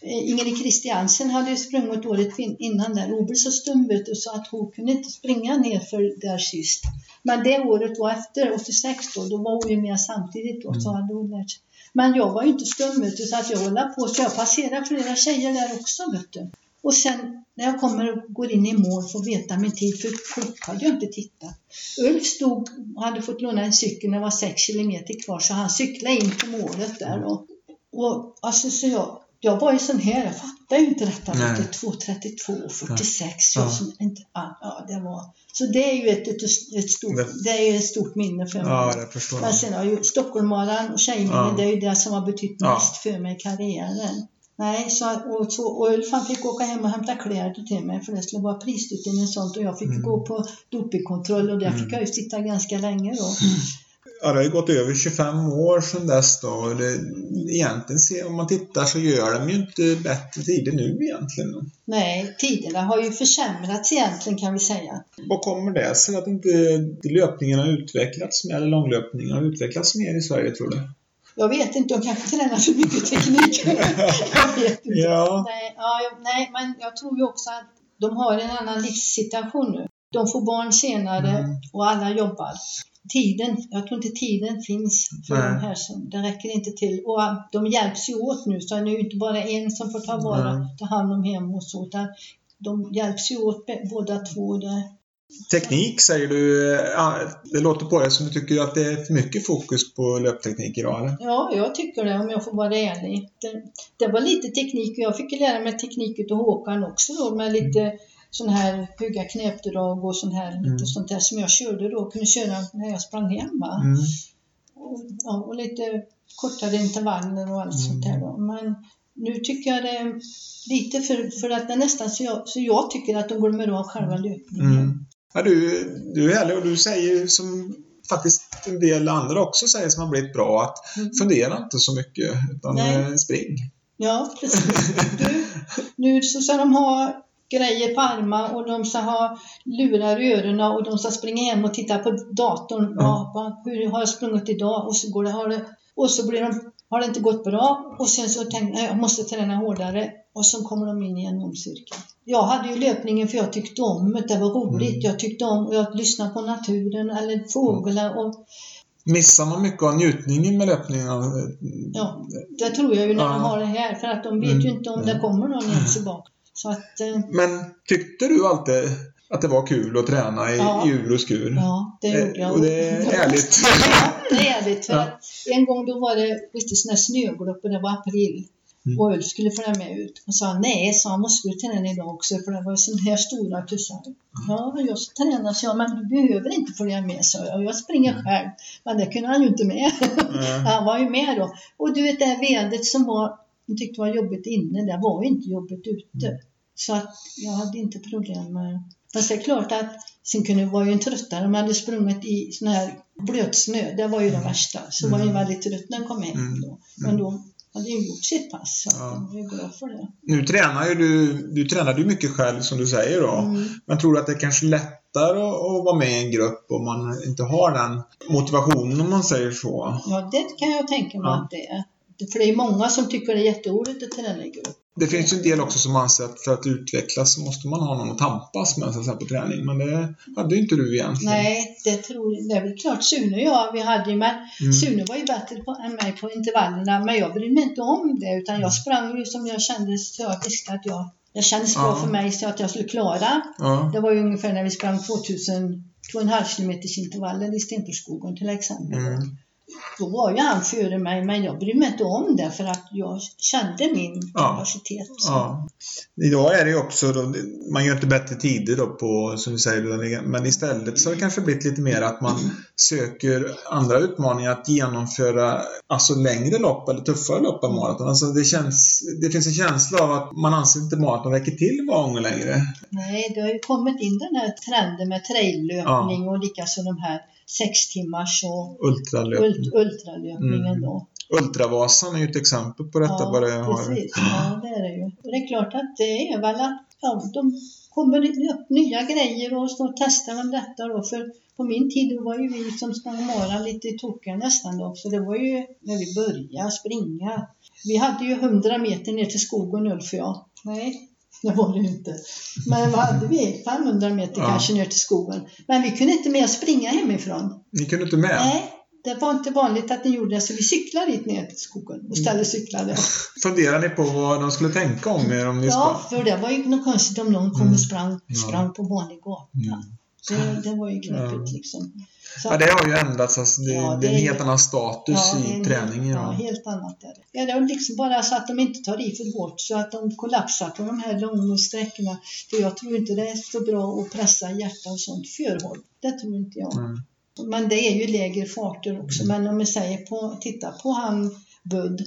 Eh, Ingrid Kristiansen hade ju sprungit året innan där. Hon blev så stum du, så att hon kunde inte springa ner för där sist. Men det året då efter, 86 då, då var hon ju med samtidigt då, så mm. hade hon lärt sig. Men jag var ju inte stum så att jag höll på, så jag passerade flera tjejer där också vet du. Och sen när jag kommer och går in i mål får veta min tid, för klockan hade jag inte tittat. Ulf stod och hade fått låna en cykel när det var 6 kilometer kvar, så han cyklade in på målet där. Och, och alltså, så jag, jag var ju sån här, jag fattade ju inte detta. 2.32, 46. Ja. Som inte, ja, det var, så det är ju ett, ett, ett, stort, det, det är ett stort minne för mig. Ja, jag förstår Men sen har ju Stockholmmaran och Tjejminne, ja. det är ju det som har betytt mest för mig i karriären. Nej, så, och, så, och Ulf han fick åka hem och hämta kläder till mig för det skulle vara prisutdelning och sånt och jag fick mm. gå på dopingkontroll och där mm. fick jag ju sitta ganska länge då. Mm ja, det har ju gått över 25 år sedan dess då. Och det, egentligen, se, om man tittar så gör de ju inte bättre tider nu egentligen. Nej, tiderna har ju försämrats egentligen kan vi säga. Vad kommer det sig att inte löpningen har utvecklats mer, eller långlöpningen har utvecklats mer i Sverige tror du? Jag vet inte, de kanske tränar för mycket teknik. <laughs> jag vet inte. Ja. Nej, ja, nej, men jag tror ju också att de har en annan livssituation nu. De får barn senare mm. och alla jobbar tiden, jag tror inte tiden finns för Nej. de här som, det räcker inte till. Och de hjälps ju åt nu, så det är ju inte bara en som får ta, vara, ta hand om hem och så, utan de hjälps ju åt båda två. Där. Teknik säger du, det låter på dig som du tycker att det är för mycket fokus på löpteknik idag eller? Ja, jag tycker det om jag får vara ärlig. Det, det var lite teknik och jag fick lära mig teknik av Håkan också då med lite mm sån här höga knäpdrag och sån här, mm. lite sånt där som jag körde då, kunde köra när jag sprang hem. Mm. Och, ja, och lite kortare intervaller och allt mm. sånt där då. Men nu tycker jag det är lite för, för att det är nästan så jag, så jag tycker att de glömmer av själva löpningen. Ja, du, du är härlig och du säger som faktiskt en del andra också säger som har blivit bra att mm. fundera inte så mycket utan Nej. Eh, spring. Ja, precis. Du, nu så ska de ha grejer på armar och de ska ha lurar i öronen och de ska springa hem och titta på datorn. Mm. Ja, hur har jag sprungit idag? Och så, går det, har det, och så blir de, har det inte gått bra och sen så tänkte jag jag måste träna hårdare och så kommer de in i en ond cirkel. Jag hade ju löpningen för jag tyckte om det, det var roligt. Mm. Jag tyckte om att lyssna på naturen eller fåglar och Missar man mycket av njutningen med löpningen? Ja, det tror jag ju när ja. de har det här för att de vet mm. ju inte om det kommer någon ens tillbaka. Så att, eh, Men tyckte du alltid att det var kul att träna i ja. ur och skur? Ja, det gjorde jag. Och det är <laughs> ärligt. ja, det är ärligt. För ja. en gång då var det lite sån här snöglopp och det var april. Mm. Och Ulf skulle följa med ut. Och sa nej, sa han, måste du träna idag också? För det var sån här stora tussar. Mm. Ja, jag ska träna, så jag, men du behöver inte följa med, sa jag. Jag springer mm. själv. Men det kunde han ju inte med. Mm. <laughs> han var ju med då. Och du vet det här vädret som var hon tyckte var jobbigt inne, det var inte jobbigt ute. Mm. Så att jag hade inte problem med Fast det är klart att sen kunde vara ju en tröttare man hade sprungit i sån här blötsnö. Det var ju det värsta. Så mm. var jag väldigt trött när jag kom hem mm. då. Men mm. då hade jag gjort sitt pass. Så ja. jag är glad för det. Nu tränar ju du, du tränar ju mycket själv som du säger då. Mm. Men tror du att det är kanske lättare att vara med i en grupp om man inte har den motivationen om man säger så? Ja, det kan jag tänka mig ja. att det är. För det är många som tycker det är jätteroligt att träna i grupp. Det finns ju en del också som anser att för att utvecklas så måste man ha någon att tampas med så säga, på träning. Men det hade ju inte du egentligen. Nej, det, tror, det är väl klart Sune och jag, vi hade ju, men mm. Sune var ju bättre på, än mig på intervallerna. Men jag brydde mig inte om det, utan jag sprang ju som jag kände så jag visste att jag jag kändes bra för mig så att jag skulle klara. Ja. Det var ju ungefär när vi sprang 2000, 2,5 km intervaller i Stentorskogen till exempel. Mm. Då var ju han före mig, men jag brydde mig inte om det för att jag kände min Ja. kapacitet. Ja. Idag är det ju också, då, man gör inte bättre tider då på, som du säger, men istället så har det kanske blivit lite mer att man söker andra utmaningar att genomföra alltså längre lopp eller tuffare lopp än maraton. Alltså det, känns, det finns en känsla av att man anser inte maraton räcker till många gånger längre. Nej, det har ju kommit in den här trenden med traillöpning och likaså de här sex timmars och Ultralöpning. ult, ultralöpningen Mm. då. Ultravasan är ju ett exempel på detta. vad det har. precis. Ja, det är det ju. Och det är klart att det är väl att ja, de kommer upp nya grejer och så testar man detta då. För på min tid då var ju vi som sprang mara lite tokiga nästan då. Så det var ju när vi började springa. Vi hade ju 100 meter ner till skogen Ulf och jag. Nej, det var det inte. Men vad hade vi? 500 meter Ja. kanske ner till skogen. Men vi kunde inte mer springa hemifrån. Ni kunde inte med? Nej, det var inte vanligt att ni gjorde det. Så vi cyklade dit ner till skogen och ställde cyklade. <laughs> Funderar ni på vad de skulle tänka om er om ni Ja, för det var ju något konstigt om någon kom Mm. och sprang, Ja. sprang på vanlig gata. Mm. Det, det var ju knepigt liksom. Så, Ja, det har ju ändrats. Alltså, det, Ja, det är en helt annan status ja, i en- träningen. Ja, Ja. helt annat är det. Ja, det är liksom bara så att de inte tar i för hårt så att de kollapsar på de här långa sträckorna. För jag tror inte det är så bra att pressa hjärta och sånt för hårt. Det tror inte jag. Mm. Men det är ju lägre farter också. Men om vi säger på, titta på han Bud,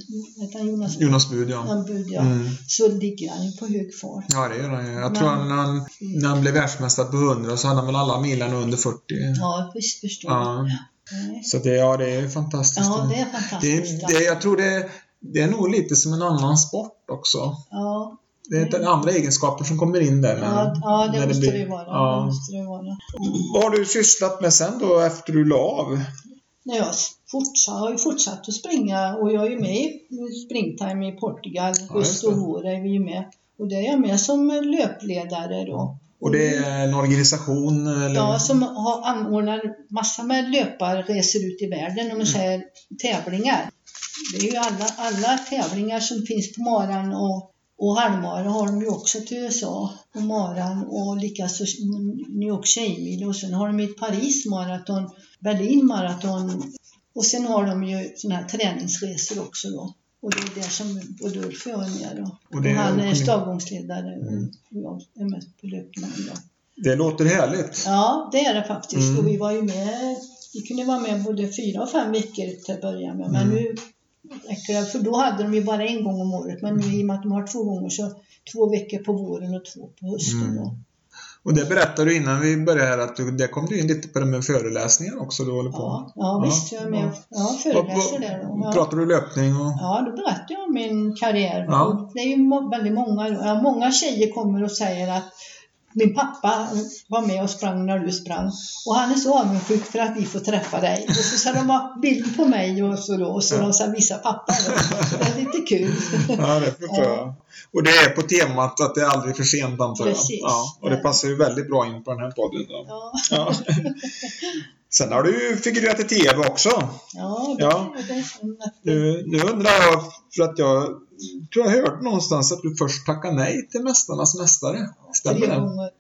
han Jonas? Jonas Bud, ja. Han Bud, ja. Mm. Så ligger han ju på hög fart. Ja, det gör han ju. Jag Men- tror han, när, han, när han blev världsmästare på 100 så hade han väl alla milarna under 40. Ja, visst förstår. Ja. Nej. Så det, ja, det är fantastiskt. Ja, det är det, fantastiskt. det, jag tror det, det är nog lite som en annan sport också. Ja, Det är andra egenskaper som kommer in där. när- ja, ja det när måste blir- det vara. Det Ja. måste det vara. Vad har du sysslat med sen då efter du la av? När jag fortsatt, har ju fortsatt att springa och jag är ju med i Springtime i Portugal. Ja, Höst och vår är vi ju med. Och det är jag med som löpledare då. Och det är en organisation? Eller? Ja, som har anordnar massa med löparresor ut i världen, om man Mm. säger tävlingar. Det är ju alla, alla tävlingar som finns på maran och, och halvmara har de ju också till USA. Och maran och likaså New York Tjejmil och sen har de ju Paris maraton, Berlin maraton och sen har de ju sådana här träningsresor också då. Och det är det som både Ulf och jag är med då. Och Och, han är stavgångsledare Mm. och jag är med på löpningen då. Det låter härligt. Ja, det är det faktiskt. Mm. Och vi var ju med, vi kunde vara med både fyra och fem veckor till att börja med. Men Mm. nu för då hade de ju bara en gång om året. Men nu i och med att de har två gånger så två veckor på våren och två på hösten. Mm. Då. Och det berättade du innan vi började här att du, det kom du in lite på det med föreläsningar också du håller på Ja, ja, visst, jag är med och ja, föreläser där. Ja. Pratar du löpning och... Ja, då berättar jag om min karriär. Ja. Det är ju väldigt många, många tjejer kommer och säger att min pappa var med och sprang när du sprang och han är så avundsjuk för att vi får träffa dig. Och så ska de ha bild på mig och så då, och så Ja. de ska visa pappa. Då. Så det är lite kul. Ja, det förstår jag. Och det är på temat att det är aldrig för sent antar jag. Precis. Ja, och det passar ju väldigt bra in på den här podden. Då. Ja, Ja. <laughs> Sen har du ju figurerat i TV också. ja, det, Ja. det Nu, nu undrar jag, för att jag tror jag hört någonstans att du först tackade nej till Mästarnas Mästare. Stämmer tre gånger.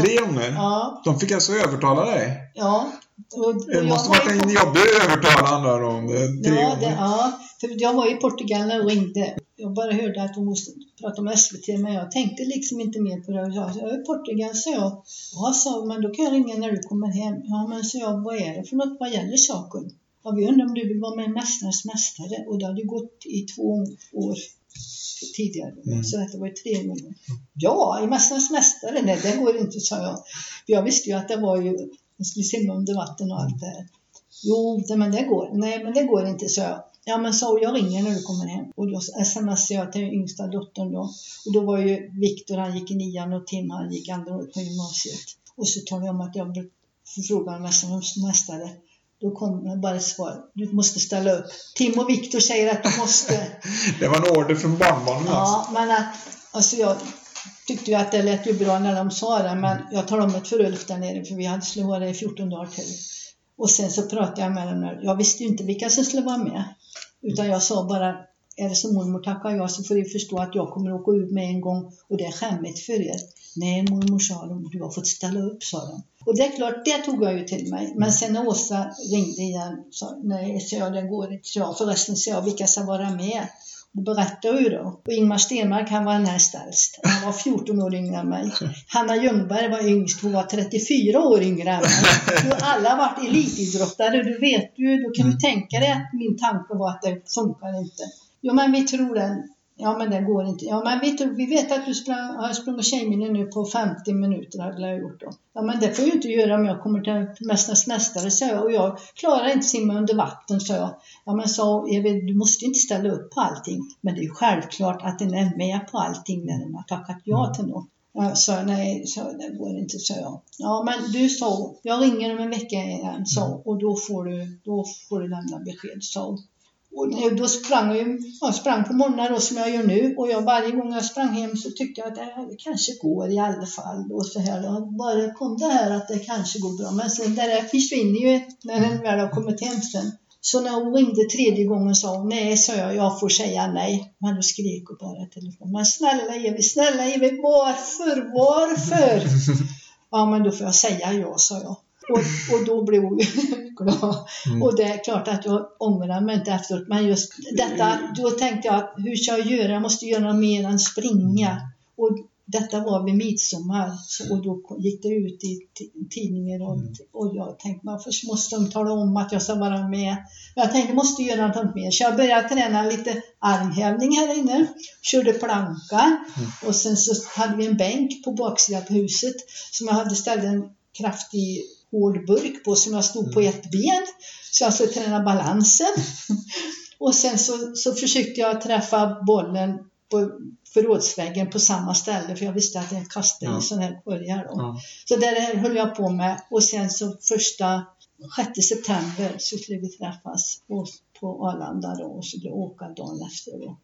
Tre gånger? Ja, De fick alltså övertala dig? ja. Och, Det jag måste var varit en på- jobbig övertalan där om det, tre Ja, gånger. det, ja, för jag var i Portugal när hon ringde. Jag bara hörde att hon måste prata om SVT, men jag tänkte liksom inte mer på det. Jag jag är i Portugal, sa jag. Ja, sa hon, men då kan jag ringa när du kommer hem. Ja, men så jag, vad är det för något vad gäller saken? Ja, vi undrar om du vill vara med i Mästarnas Mästare. Och det hade gått i två år tidigare. Mm. Så detta var ju tre gånger. Ja, i Mästarnas Mästare? Nej, det går inte, sa jag. För jag visste ju att det var ju, jag skulle simma under vatten och allt det här. Jo, det, men det går. Nej, men det går inte, sa jag. Ja, men så jag ringer när du kommer hem. Och då smsade jag till yngsta dottern då. Och då var ju Viktor, han gick i nian och Tim, han gick andra året på gymnasiet. Och så talade jag om att jag blev förfrågad om Mästare. Då kom bara svar. Du måste ställa upp. Tim och Viktor säger att du måste. <laughs> Det var en order från barnbarnen alltså. Ja, men att, alltså jag tyckte ju att det lät ju bra när de sa det, men jag talade om det för Ulf där nere, för vi hade skulle vara där i 14 dagar till. Och sen så pratade jag med dem. Jag visste ju inte vilka som skulle vara med. Utan jag sa bara är det som mormor tackar ja så får du förstå att jag kommer att åka ut med en gång och det är skämmigt för er. Nej mormor sa de, du har fått ställa upp sa de. Och det är klart, det tog jag ju till mig. Men sen när Åsa ringde igen sa nej, så jag, det går inte. Ja, förresten sa jag, vilka ska vara med? Och berättade ju då. Och Ingmar Stenmark han var näst äldst. Han var 14 år yngre än mig. <laughs> Hanna Ljungberg var yngst, hon var 34 år yngre än mig. <laughs> Och alla varit elitidrottare, du vet ju, då kan du tänka dig att min tanke var att det funkar inte. Jo men vi tror det. Ja men det går inte. Ja men vi, tror, vi vet att du sprang, har sprungit Tjejmilen nu på 50 minuter hade jag gjort då. Ja men det får jag inte göra om jag kommer till Mästarnas Mästare sa jag och jag klarar inte simma under vatten sa jag. Ja men sa Evi, du måste inte ställa upp på allting. Men det är ju självklart att den är med på allting när den har tackat ja till något. Jag sa nej, så det går inte, sa jag. Ja, men du sa, jag ringer om en vecka igen, sa och då får du, då får du lämna besked, sa. Och då sprang jag, jag sprang på morgnarna som jag gör nu och jag, varje gång jag sprang hem så tyckte jag att det, kanske går i alla fall. Och så här, då. Bara kom det här att det kanske går bra. Men sen det där försvinner ju när den väl har kommit hem sen. Så när hon ringde tredje gången sa hon nej, sa jag, jag får säga nej. Men då skrek hon bara i telefon. Men snälla Evi, snälla Evi, varför, varför? <laughs> Ja, men då får jag säga ja, sa jag. Och, och då blev hon glad. Mm. Och det är klart att jag ångrar mig inte efteråt, men just detta, då tänkte jag att hur ska jag göra? Jag måste göra mer än springa. Och detta var vid midsommar så, och då gick det ut i tidningen och, och jag tänkte varför måste de tala om att jag ska vara med? Jag tänkte jag måste göra något mer så jag började träna lite armhävning här inne, körde planka och sen så hade vi en bänk på baksidan på huset som jag hade ställt en kraftig hård burk på som jag stod på ett ben så jag skulle träna balansen. <laughs> Och sen så, så försökte jag träffa bollen på förrådsväggen på samma ställe för jag visste att jag kastade Ja. i sådana här korgar. Ja. Så det där höll jag på med och sen så första 6 september så skulle vi träffas på, Arlanda då och så skulle åka dagen efter då.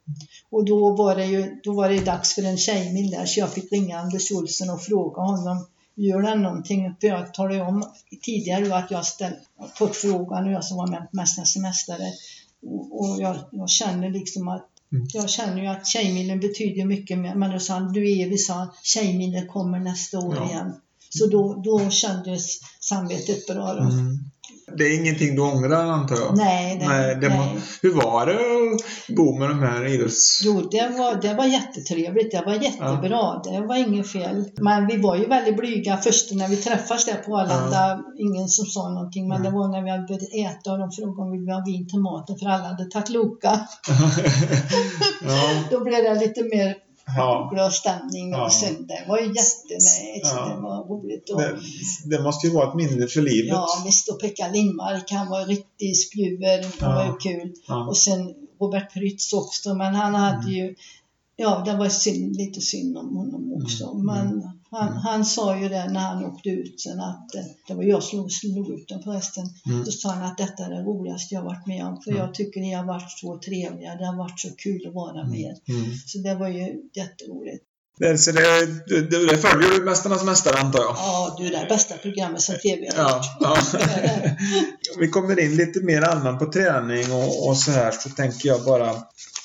Och då var det ju då var det dags för en tjejmil där så jag fick ringa Anders Olsson och fråga honom Gör den någonting? För jag talade om tidigare att jag ställt fått frågan och jag som var med på Mästarnas Mästare. Och, och jag, jag känner liksom att Mm. jag känner ju att Tjejmilen betyder mycket mer. Men då sa han, du Evi sa han, Tjejmilen kommer nästa år Ja. igen. Så då, då kändes samvetet bra då. Mm. Det är ingenting du ångrar antar jag? Nej, nej, Nej, det nej. Må, hur var det att bo med de här idrotts... Jo, det var, det var jättetrevligt. Det var jättebra. Det var inget fel. Men vi var ju väldigt blyga först när vi träffades där på Arlanda. Ingen som sa någonting. Men det var när vi hade börjat äta och de frågade om vi ville ha vin till maten för alla hade tagit Loka. <laughs> ja, <laughs> Då blev det lite mer ja. glad stämning. Ja. Och sen, det var ju jättenäst. Ja. Det var roligt. Och, Det, det måste ju vara ett minne för livet. Ja, visst. Och Pekka Lindmark, han var riktig spjuver. Han Ja. var ju kul. Ja. Och sen Robert Prytz också, men han hade ju Ja, det var synd, lite synd om honom också. Mm, Men han, han sa ju det när han åkte ut sen att eh, det var jag som slog ut den förresten. Mm. Då sa han att detta är det roligaste jag varit med om. För Mm. jag tycker ni har varit så trevliga. Det har varit så kul att vara med er. Mm. Så det var ju jätteroligt. Det, så det, det, det följer du Mästarnas Mästare antar jag? Ja, du, det är bästa programmet som TV har Ja, ja. <laughs> Det det. Vi kommer in lite mer allmänt på träning och, och så här så tänker jag bara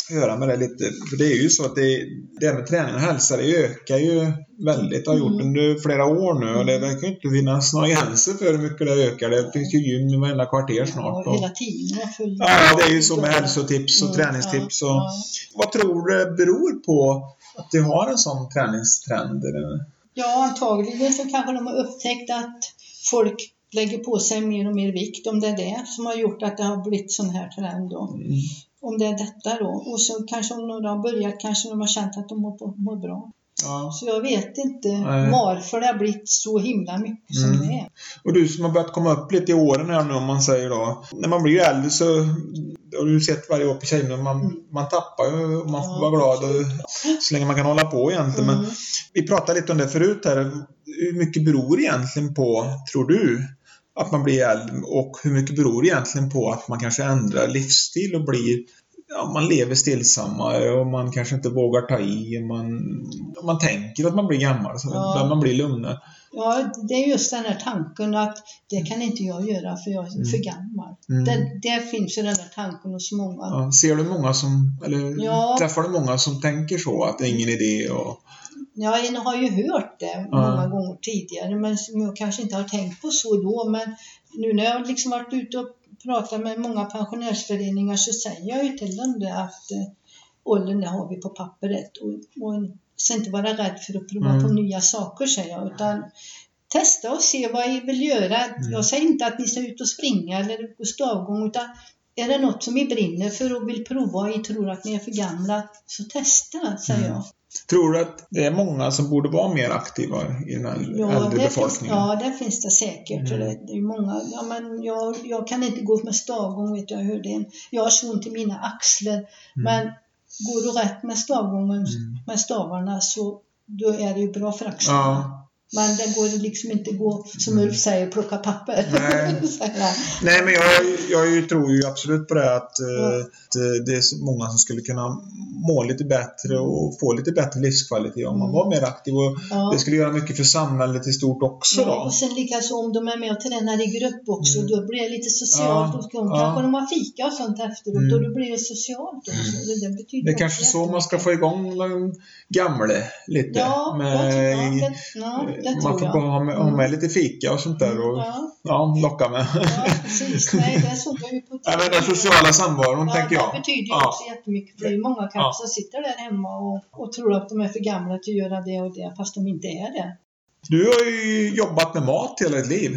höra med dig lite. För det är ju så att det, det här med träning och hälsa det ökar ju väldigt. Har gjort Mm. under flera år nu och det verkar ju inte finnas några gränser för hur mycket det ökar. Det finns ju gym i varenda kvarter snart. Och hela tiden ja, det är ju så med hälsotips och träningstips. Och, Vad tror du det beror på att vi har en sån träningstrend? Ja, antagligen så kanske de har upptäckt att folk lägger på sig mer och mer vikt, om det är det som har gjort att det har blivit sån här trend då. Mm. Om det är detta då. Och så kanske om några har börjat kanske de har känt att de mår, mår bra. Ja. Så jag vet inte Nej. varför det har blivit så himla mycket som Mm. det är. Och du som har börjat komma upp lite i åren här nu om man säger då. När man blir äldre så har du sett varje år på tjejerna, man, Mm. man tappar ju och man får Ja, vara glad och, så länge man kan hålla på egentligen. Men Mm. vi pratade lite om det förut här. Hur mycket beror egentligen på, tror du, att man blir äldre och hur mycket beror egentligen på att man kanske ändrar livsstil och blir ja, man lever stillsammare och man kanske inte vågar ta i. Man, man tänker att man blir gammal, så Ja. man blir lugnare. Ja, det är just den här tanken att det kan inte jag göra för jag är för gammal. Mm. Det, det finns ju den där tanken hos många. Ja, ser du många som, eller Ja. träffar du många som tänker så, att det är ingen idé och... Ja, jag har ju hört det många gånger tidigare, men som jag kanske inte har tänkt på så då. Men nu när jag liksom varit ute och pratat med många pensionärsföreningar så säger jag ju till dem det att eh, åldern har vi på pappret och, och så inte vara rädd för att prova Mm. på nya saker säger jag, utan testa och se vad ni vill göra. Mm. Jag säger inte att ni ska ut och springa eller gå stavgång, utan är det något som ni brinner för och vill prova och ni tror att ni är för gamla, så testa, säger Mm. jag. Tror du att det är många som borde vara mer aktiva i den äldre, Ja, det finns, befolkningen? ja, det finns det säkert. Mm. Det, är många, ja, men jag, jag kan inte gå med stavgång, vet jag, jag hörde en. Jag har så ont i mina axlar. Men går du rätt med stavgången, Mm. med stavarna, så då är det ju bra för axlarna. Ja. Men det går liksom inte gå, som Ulf säger, plocka papper. Nej. <laughs> Nej, men jag, jag tror ju absolut på det att, eh, Ja. att eh, det är många som skulle kunna må lite bättre och få lite bättre livskvalitet om man Mm. var mer aktiv. Och Ja. Det skulle göra mycket för samhället i stort också Ja, då. och sen likaså om de är med och tränar i grupp också, Mm. då blir det lite socialt. Ja, Och ja. kanske de har fika och sånt efteråt Mm. och då blir det socialt också. Det, det, betyder Det är kanske så man ska få igång de gamla lite. Ja, med, jag tror- ja, det, ja, det man får bara ha med, ha med lite fika och sånt där och Ja, ja, locka med. ja, precis. Nej, det såg jag ju på <laughs> Ja, men den sociala samvaron Ja, tänker jag. det betyder ju Ja. också jättemycket. För det är många kanske Ja. som sitter där hemma och, och tror att de är för gamla till att göra det och det, fast de inte är det. Du har ju jobbat med mat hela ditt liv.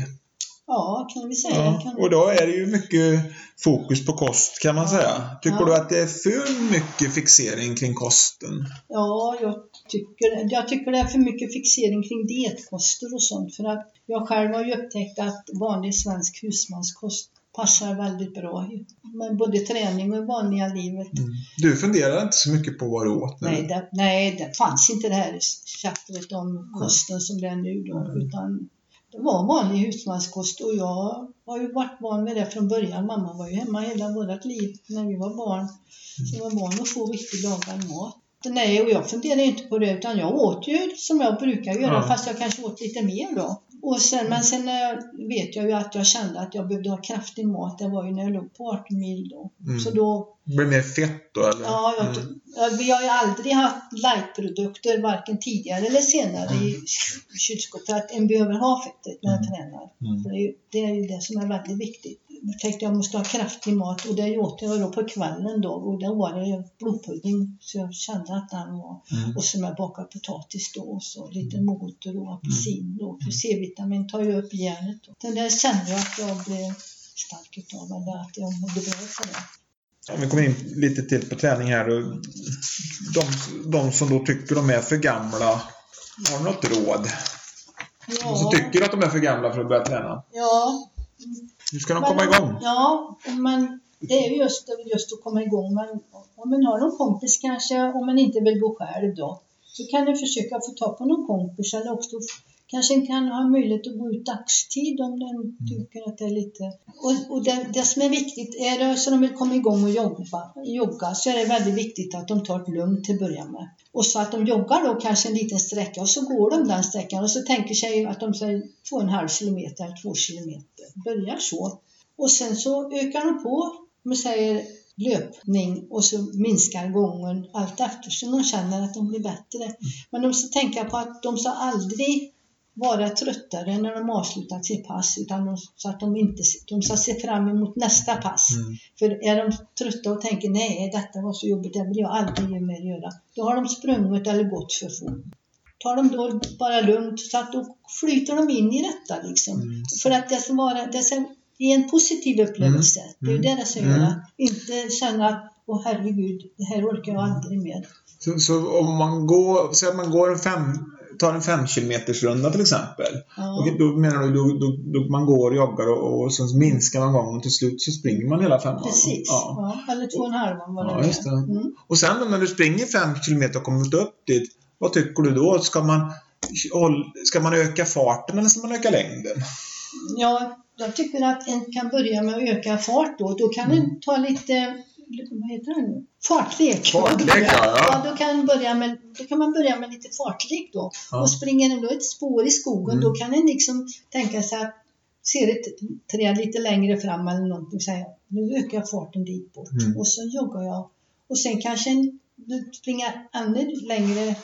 Ja, kan vi säga. Ja, Kan... och då är det ju mycket fokus på kost kan man Ja. säga. Tycker Ja. du att det är för mycket fixering kring kosten? Ja, jag tycker, jag tycker det är för mycket fixering kring dietkoster och sånt. För att jag själv har ju upptäckt att vanlig svensk husmanskost passar väldigt bra med både träning och vanliga livet. Du funderar inte så mycket på vad du åt? nu? Nej, det, nej, det fanns inte det här tjattret om kosten som det är nu då, Mm. utan det var vanlig husmanskost och jag har ju varit van med det från början. Mamma var ju hemma hela vårt liv när vi var barn. Så var van att få riktigt lagad mat. Nej, och jag funderade inte på det utan jag åt ju som jag brukar göra Ja. fast jag kanske åt lite mer då. Och sen, men sen eh, vet jag ju att jag kände att jag behövde ha kraftig mat. Det var ju när jag låg på 18 mil då. Mm. Så då Blir det mer fett då eller? Ja, jag, Mm. ja, vi har ju aldrig haft lightprodukter varken tidigare eller senare i ky- kylskåpet. För att en behöver ha fettet när en Mm. tränar. Mm. Det, är, ju- det är ju det som är väldigt viktigt. Tänkte jag måste ha kraftig mat och det åt jag då på kvällen då och då var det blodpudding så jag kände att den var Mm. och så med bakad potatis då och så lite morötter och apelsin då för C-vitamin tar ju upp järnet då. Så det kände jag att jag blev stark utav eller att jag mådde bra för det. Om vi kommer in lite till på träning här. De, de som då tycker de är för gamla, har du något råd? De som tycker att de är för gamla för att börja träna. ja, Hur ska de Men- komma igång? Ja, men det är ju just, just att komma igång. Men om man har någon kompis kanske, om man inte vill gå själv då, så kan du försöka få tag på någon kompis eller också kanske kan ha möjlighet att gå ut dagstid om den tycker att det är lite... Och, och det, det som är viktigt, är det så de vill komma igång och jobba, jogga så är det väldigt viktigt att de tar det lugnt till att börja med. Och så att de joggar då kanske en liten sträcka och så går de den sträckan och så tänker sig att de säger två och en halv kilometer, två kilometer. Börjar så. Och sen så ökar de på, vi säger löpning och så minskar gången allt eftersom de känner att de blir bättre. Men de ska tänka på att de ska aldrig vara tröttare när de avslutat sitt pass utan de, så att de inte de ska se fram emot nästa pass. Mm. För är de trötta och tänker nej detta var så jobbigt, det vill jag aldrig mer göra. Då har de sprungit eller gått för fort. Tar de då bara lugnt så att då flyter de in i detta liksom. Mm. För att det ska vara, det ska ge en positiv upplevelse. Det är ju det det ska Mm. göra. Inte känna att åh herregud, det här orkar jag aldrig mer. Så, så om man går, säg att man går en fem, tar en fem kilometers runda till exempel. Ja. Och då menar du, då, då, då man går och joggar och, och sen minskar man gången och till slut så springer man hela femman. Precis. Ja. Ja. Eller två och en halv vad det Ja, just det. Mm. Och sen då när du springer fem kilometer och kommit upp dit, vad tycker du då? Ska man, ska man öka farten eller ska man öka längden? Ja, jag tycker att en kan börja med att öka fart då. Då kan Mm. en ta lite vad heter det nu? Fartlek. Fartlek, ja, ja. då, kan börja med, då kan man börja med lite fartlek då. Ja. Och springer ändå ett spår i skogen, Mm. då kan en liksom tänka sig att ser ett träd lite längre fram eller någonting säga nu ökar jag farten dit bort Mm. och så joggar jag. Och sen kanske en, springer ännu längre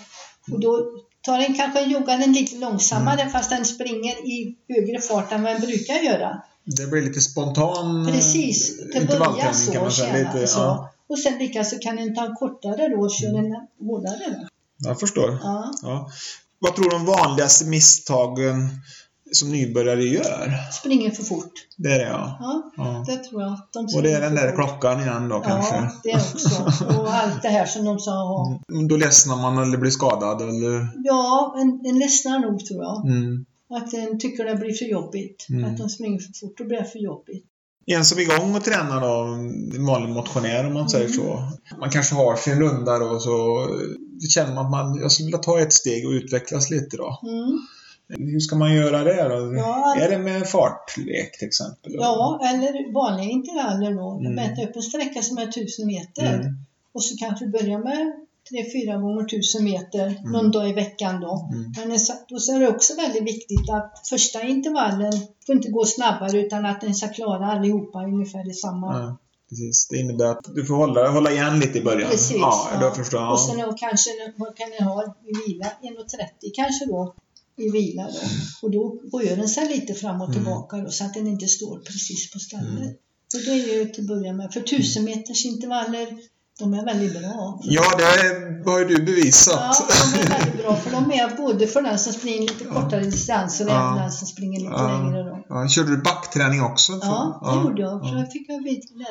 och då tar en kanske joggar den lite långsammare Mm. fast den springer i högre fart än vad den brukar göra. Det blir lite spontan eh, Precis, början intervallträning så. kan man säga. Lite, så. ja, Och sen likaså kan en ta kortare då och köra en hårdare. Jag förstår. Ja. Ja. Vad tror du de vanligaste misstagen som nybörjare gör? Springer för fort. Det är det ja. Ja, ja. det tror jag. De Och det är den där fort. klockan igen då kanske? Ja, det också. Och allt det här som de sa. Mm, Då ledsnar man eller blir skadad eller? Ja, en, en ledsnar nog tror jag. Mm. Att en tycker det blir för jobbigt. Mm. Att de springer för fort, då blir för jobbigt. En som är igång och tränar då, en vanlig motionär om man säger Mm. så. Man kanske har sin runda då så känner man att man, jag skulle vilja ta ett steg och utvecklas lite då. Mm. Hur ska man göra det då? Ja. Är det med fartlek till exempel? Ja, eller vanliga intervaller då. Mm. Mäta upp en sträcka som är 1000 meter. Mm. Och så kanske börja med 3-4 gånger 1000 meter Mm. någon dag i veckan då. Mm. Men då så är det också väldigt viktigt att första intervallen får inte gå snabbare utan att den ska klara allihopa ungefär i samma. Ja, precis. Det innebär att du får hålla, hålla igen lite i början. Precis. Ja, ja. då förstår jag. Och sen då kanske vad kan ni ha i vila? 1.30 kanske då i vila då. Och då rör den sig lite fram och Mm. tillbaka då, så att den inte står precis på stället. Mm. Så det är ju till att börja med. För 1000 meters intervaller, de är väldigt bra. Ja, det har ju du bevisat. Ja, de är väldigt bra för de är både för den som springer lite kortare distanser och Ja. även den som springer lite Ja. längre då. Ja, körde du backträning också? Ja, det gjorde jag. För Ja. jag fick jag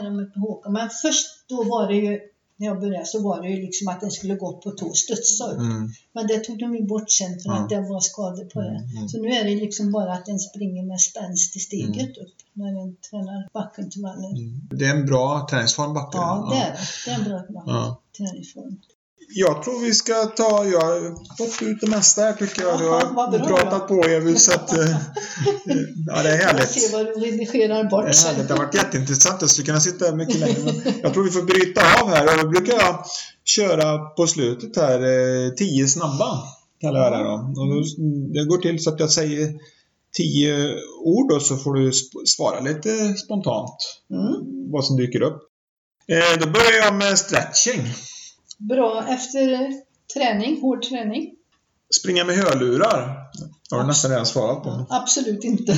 lära mig på Håkan. Men först då var det ju, när jag började, så var det ju liksom att den skulle gå på tå, studsa upp. Mm. Men det tog de ju bort sen för att det var skador på. Mm, mm. Så nu är det liksom bara att den springer med spänst i steget Mm. upp när den tränar backintervaller. Mm. Det är en bra träningsform, backen. Ja, det är det. Det är en bra, träningsform. Jag tror vi ska ta, jag har fått ut det mesta här tycker jag. Du har pratat på er så att, eh, ja det är härligt. ser vad du redigerar bort Det är härligt. Det har varit jätteintressant. Jag skulle kunna sitta här mycket längre. Men jag tror vi får bryta av här. Och då brukar jag köra på slutet här eh, tio snabba. Kallar jag det då. Och då. Det går till så att jag säger tio ord och så får du svara lite spontant. Mm. Vad som dyker upp. Eh, då börjar jag med stretching. Bra efter eh, träning, hård träning. Springa med hörlurar. Det har du nästan redan svarat på. Absolut inte. <laughs>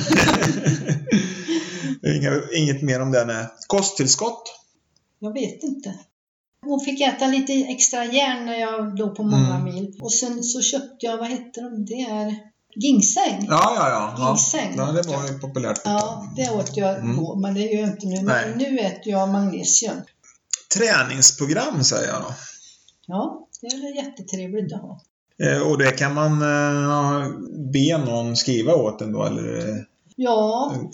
Inga, inget mer om det. Nej. Kosttillskott. Jag vet inte. Hon fick äta lite extra järn när jag låg på många Mm. mil. Och sen så köpte jag, vad heter de? Det är ginseng. Ja, ja, ja. Ginseng. ja det var ju populärt. Ja, det åt jag Mm. då, men det gör jag inte nu. Nej. Nu äter jag magnesium. Träningsprogram säger jag då. Ja, det är väl jättetrevligt att ha. Eh, och det kan man eh, be någon skriva åt en då, eller? Ja, Mm.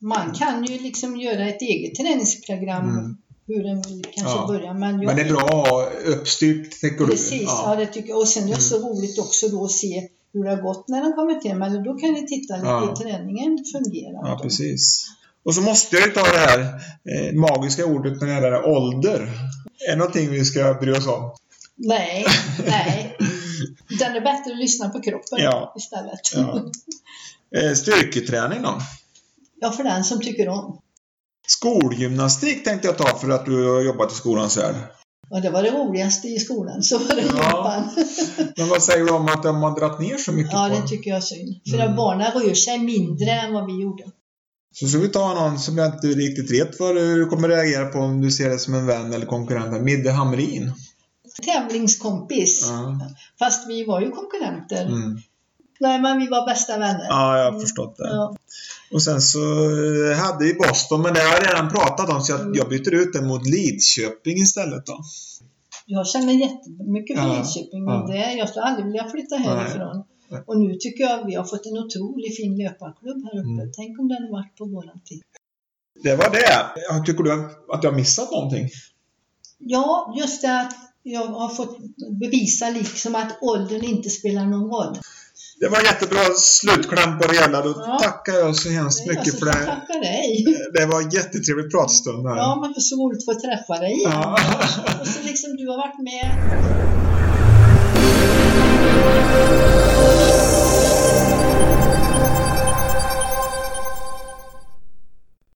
man kan ju liksom göra ett eget träningsprogram Mm. hur den vill kanske Ja. börja. Men, jag, Men det är bra att ha uppstyrt, tycker du? Precis, ja. Ja. det tycker jag. Och sen är det Mm. så roligt också då att se hur det har gått när de kommer hem. Eller då kan ni titta lite Ja. i träningen fungerar. ja, precis. Och så måste jag ju ta det här eh, magiska ordet när det gäller ålder. Är det någonting vi ska bry oss om? Nej, <laughs> nej. Det är bättre att lyssna på kroppen Ja. istället. Ja. Eh, styrketräning då? Ja, för den som tycker om. Skolgymnastik tänkte jag ta för att du har jobbat i skolans värld. Och det var det roligaste i skolan, så var det Ja. <laughs> Men vad säger du om att de har dragit ner så mycket Ja, på det tycker jag är synd. För Mm. att barnen rör sig mindre än vad vi gjorde. Så ska vi ta någon som jag inte riktigt vet vad du kommer reagera på om du ser det som en vän eller konkurrent. Midde Hamrin. Tävlingskompis. Ja. Fast vi var ju konkurrenter. Mm. Nej, men vi var bästa vänner. ja, jag har förstått det. Ja. Och sen så eh, hade vi Boston, men det har jag redan pratat om så jag, jag byter ut det mot Lidköping istället då. Jag känner jättemycket för Ja, Lidköping, men ja. det, jag skulle aldrig vilja flytta härifrån. Nej. Och nu tycker jag vi har fått en otroligt fin löparklubb här uppe. Mm. Tänk om den hade varit på våran tid. Det var det. Ja, Tycker du att jag har missat någonting? Ja, just det att jag har fått bevisa liksom att åldern inte spelar någon roll. Det var jättebra slutkläm på det hela. Då Ja. tackar jag så hemskt jag mycket för det. tacka dig. Det var en jättetrevlig pratstund här. Ja, men det är så roligt att få träffa dig igen. Ja. Och så liksom du har varit med